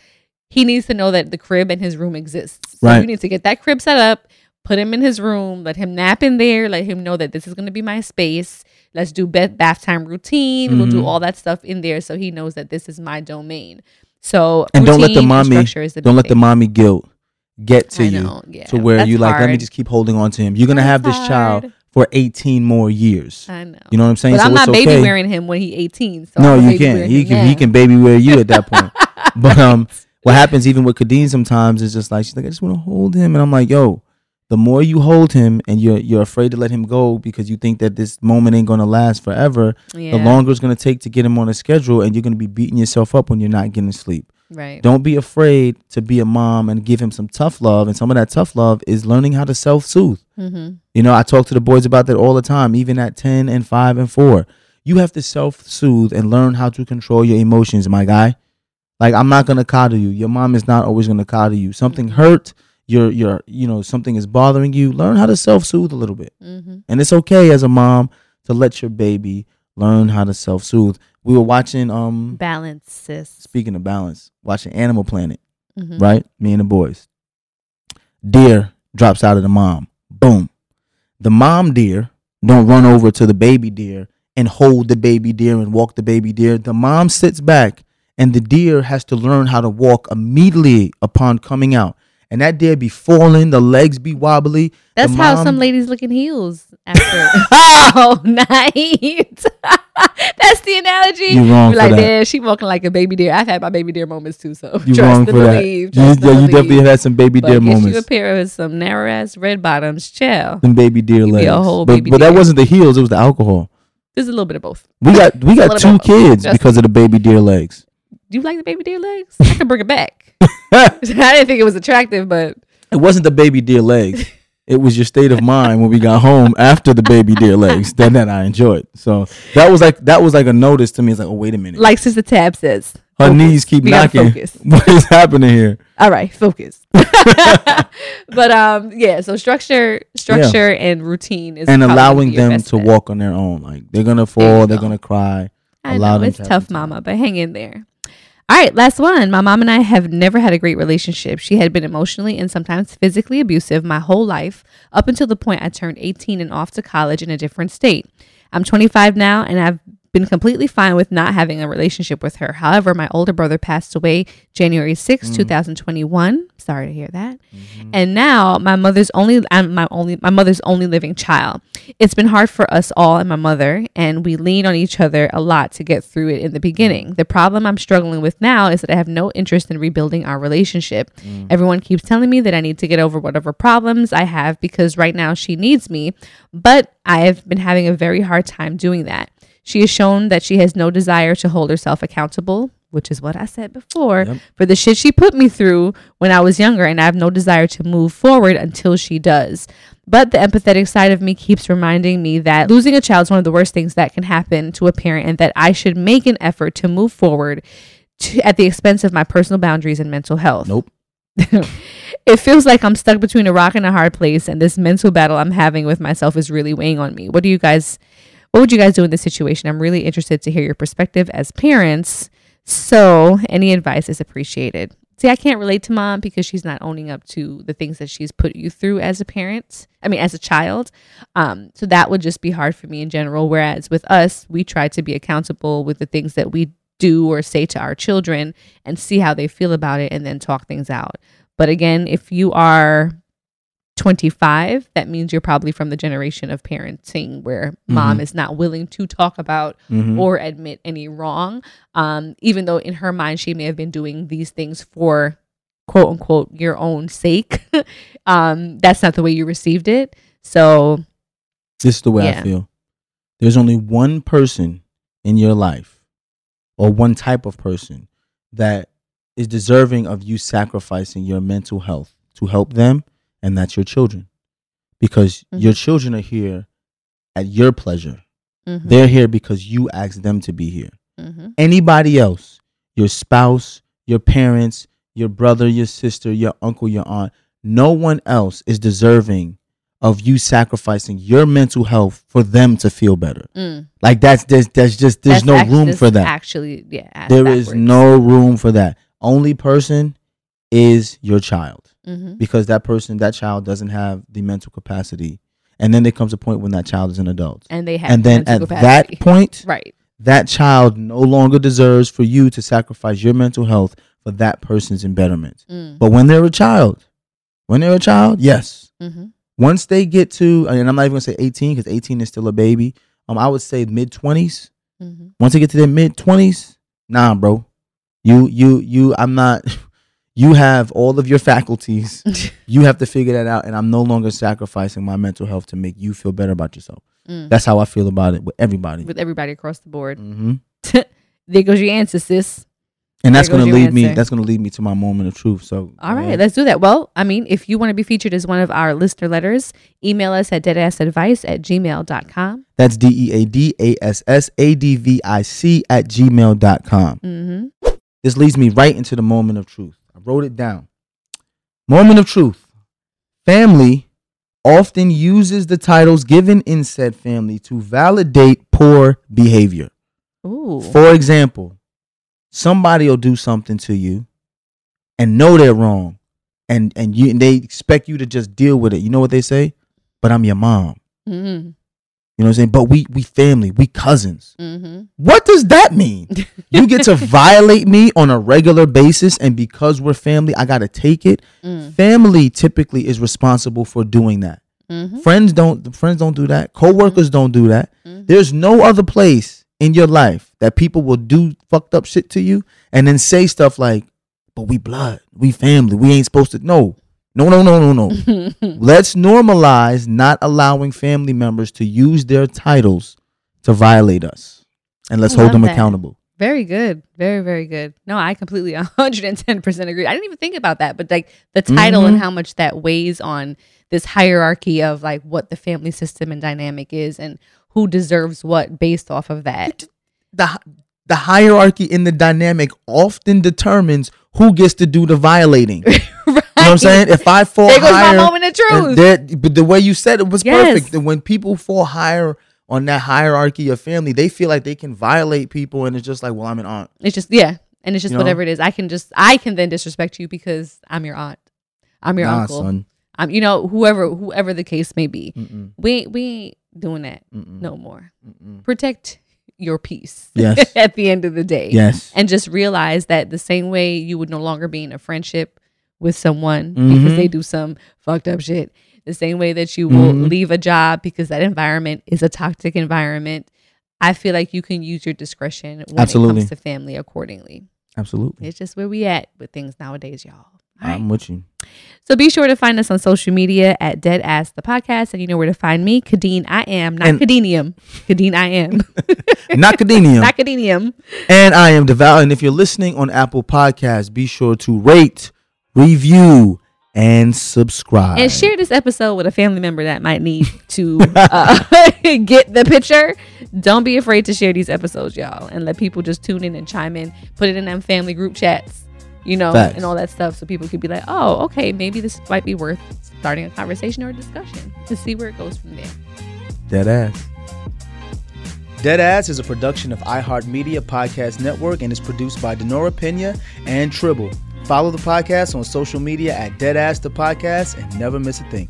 he needs to know that the crib and his room exists. So Right. you need to get that crib set up, put him in his room, let him nap in there, let him know that this is going to be my space. Let's do bed bath time routine. We'll do Mhm. all that stuff in there so he knows that this is my domain. So and don't let the mommy the don't let the mommy guilt get to you yeah, to where you like let me just keep holding on to him you're gonna That's have this child hard. For 18 more years I know. you know what i'm saying but so I'm not baby okay. wearing him when he's 18. So no, you can't. He can. He can baby wear you at that (laughs) point. but um, what happens even with Khadeen sometimes is just like she's like, I just want to hold him, and I'm like, yo, the more you hold him and you're you're afraid to let him go because you think that this moment ain't gonna last forever, yeah, the longer it's gonna take to get him on a schedule, and you're gonna be beating yourself up when you're not getting sleep. Right. Don't be afraid to be a mom and give him some tough love, and some of that tough love is learning how to self soothe. Mm-hmm. You know, I talk to the boys about that all the time, even at 10 and 5 and 4. You have to self soothe and learn how to control your emotions, my guy. Like, I'm not going to coddle you. Your mom is not always going to coddle you. Something hurt, you're, you're, you know, something is bothering you. Learn how to self soothe a little bit. Mm-hmm. And it's okay as a mom to let your baby learn how to self soothe. We were watching, um, Balance, sis. speaking of balance, watching Animal Planet Mhm. right? Me and the boys. Deer drops out of the mom. Boom. The mom deer don't run over to the baby deer and hold the baby deer and walk the baby deer. The mom sits back and the deer has to learn how to walk immediately upon coming out. And that deer be falling, the legs be wobbly. That's the how some ladies look in heels after. (laughs) oh, night. (laughs) That's the analogy. You're wrong You're for like, that. yeah, she walking like a baby deer. I've had my baby deer moments too. So You (laughs) trust wrong for that. believe. You, yeah, you definitely had some baby But deer get you a moments. pair of some narrow ass red bottoms. Chill. Some baby deer legs. a whole but baby but that deer. wasn't the heels, it was the alcohol. There's a little bit of both. We got we got two bit of both. kids because of the baby deer legs. Do you like the baby deer legs? I can bring it back. (laughs) (laughs) I didn't think it was attractive, but It wasn't the baby deer legs. (laughs) It was your state of mind when we got home after the baby deer legs. Then that I enjoyed. So that was like that was like a notice to me. It's like, oh wait a minute. like Sister Tab says, Her focus. knees keep We knocking. focus. What is happening here? All right, focus. but um, yeah. So structure, structure, and routine is And allowing them to bet. walk on their own. Like they're gonna fall, they're gonna cry. I allow know it's to tough, mama, but hang in there. All right, last one. My mom and I have never had a great relationship. She had been emotionally and sometimes physically abusive my whole life up until the point I turned 18 and off to college in a different state. I'm 25 now and I've been completely fine with not having a relationship with her. However, my older brother passed away January 6, mm. 2021. Sorry to hear that. Mm-hmm. And now my mother's only I'm my only my mother's only living child. It's been hard for us all and my mother, and we lean on each other a lot to get through it in the beginning. The problem I'm struggling with now is that I have no interest in rebuilding our relationship. Mm. Everyone keeps telling me that I need to get over whatever problems I have because right now she needs me, but I have been having a very hard time doing that. She has shown that she has no desire to hold herself accountable, which is what I said before, Yep. for the shit she put me through when I was younger, and I have no desire to move forward until she does. But the empathetic side of me keeps reminding me that losing a child is one of the worst things that can happen to a parent, and that I should make an effort to move forward to, at the expense of my personal boundaries and mental health. Nope. (laughs) it feels like I'm stuck between a rock and a hard place, and this mental battle I'm having with myself is really weighing on me. What do you guys? What would you guys do in this situation? I'm really interested to hear your perspective as parents. So, any advice is appreciated. See, I can't relate to mom because she's not owning up to the things that she's put you through as a parent. I mean, as a child. Um, so that would just be hard for me in general. Whereas with us, we try to be accountable with the things that we do or say to our children and see how they feel about it and then talk things out. But again, if you are 25, that means you're probably from the generation of parenting where mom Mhm. is not willing to talk about Mhm. or admit any wrong. Um, even though in her mind she may have been doing these things for quote unquote your own sake. (laughs) um, that's not the way you received it. So This is the way I feel. There's only one person in your life, or one type of person, that is deserving of you sacrificing your mental health to help them, and that's your children. Because Mhm. your children are here at your pleasure. mhm, They're here because you asked them to be here. mhm. Anybody else, your spouse, your parents, your brother, your sister, your uncle, your aunt, no one else is deserving of you sacrificing your mental health for them to feel better. Mm. Like that's there's there's just there's That's no act- room for that. Actually, yeah. There is no room for that. Only person is your child Mhm. because that person that child doesn't have the mental capacity. And then there comes a point when that child is an adult. and they have And then at capacity. that point, right. that child no longer deserves for you to sacrifice your mental health for that person's embetterment. Mm. But when they're a child, when they're a child, yes. Mhm. Once they get to, and I'm not even gonna say 18 because 18 is still a baby. Um, I would say mid 20s. Mhm. Once they get to their mid 20s, nah, bro, you, you, you. I'm not. (laughs) You have all of your faculties. (laughs) you have to figure that out, and I'm no longer sacrificing my mental health to make you feel better about yourself. Mm. That's how I feel about it with everybody. With everybody across the board. hmm (laughs) there goes your answer, sis. and that's going to lead me that's going to lead me to my moment of truth so All right, uh, let's do that. Well, I mean, if you want to be featured as one of our listener letters, email us at deadassadvice at gmail.com. that's d-e-a-d-a-s-s-a-d-v-i-c at gmail.com Mm-hmm. this leads me right into the moment of truth i wrote it down. Moment of truth. Family often uses the titles given in said family to validate poor behavior. Ooh. for example somebody will do something to you and know they're wrong and and you and they expect you to just deal with it. You know what they say? But i'm your mom. Mm-hmm. You know what I'm saying? But we we family, we cousins. Mm-hmm. What does that mean? you get to (laughs) violate me on a regular basis and because we're family, I got to take it. Mm. Family typically is responsible for doing that. Mm-hmm. Friends don't friends don't do that. Coworkers don't do that. Mhm. There's no other place in your life that people will do fucked up shit to you and then say stuff like, "But we blood, we family, we ain't supposed to." No. No, no, no, no, no. (laughs) Let's normalize not allowing family members to use their titles to violate us. And let's I hold them that. accountable. Very good. Very, very good. No, I completely 110% agree. I didn't even think about that, but like the title and Mhm. how much that weighs on this hierarchy of like what the family system and dynamic is and who deserves what based off of that. The the hierarchy in the dynamic often determines who gets to do the violating. (laughs) You know what I'm saying? If I fall There goes higher, my moment of truth. but the way you said it was Yes. perfect. That when people fall higher on that hierarchy of family, they feel like they can violate people, and it's just like, well, I'm an aunt. It's just yeah, and it's just You know? whatever it is. I can just I can then disrespect you because I'm your aunt, I'm your nah, uncle, son. I'm you know whoever whoever the case may be. Mm-mm, We ain't, we ain't doing that mm-mm, no more. mm-mm. Protect your peace. (laughs) Yes. at the end of the day. Yes. and just realize that the same way you would no longer be in a friendship with someone because Mhm. they do some fucked up shit. The same way that you will Mhm. leave a job because that environment is a toxic environment. I feel like you can use your discretion when it Absolutely. comes to family accordingly. Absolutely. It's just where we at with things nowadays, y'all. All right. I'm with you. So be sure to find us on social media at Dead Ass the Podcast, and you know where to find me, Khadeen. I am not And- Kadenium. Khadeen, I am (laughs) Macadamia. not Kadenium. and I am Devale. And if you're listening on Apple Podcasts, be sure to rate, review, and subscribe. And share this episode with a family member that might need to uh, (laughs) get the picture. Don't be afraid to share these episodes, y'all, and let people just tune in and chime in. Put it in them family group chats, you know, Facts. and all that stuff, so people could be like, "Oh, okay, maybe this might be worth starting a conversation or a discussion to see where it goes from there." Dead ass. Deadass is a production of iHeartMedia Podcast Network and is produced by Denora Pena and Tribble. Follow the podcast on social media at Deadass the Podcast and never miss a thing.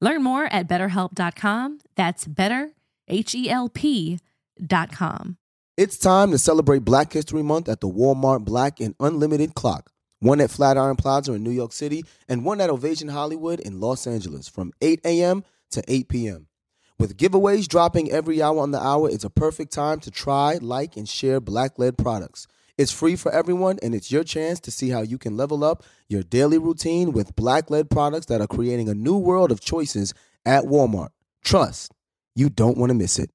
Learn more at betterhelp.com. That's better, H E L P.com. It's time to celebrate Black History Month at the Walmart Black and Unlimited Clock. One at Flatiron Plaza in New York City and one at Ovation Hollywood in Los Angeles from 8 a.m. to 8 p.m. With giveaways dropping every hour on the hour, it's a perfect time to try, like, and share black led products. It's free for everyone, and it's your chance to see how you can level up your daily routine with black led products that are creating a new world of choices at Walmart. Trust, you don't want to miss it.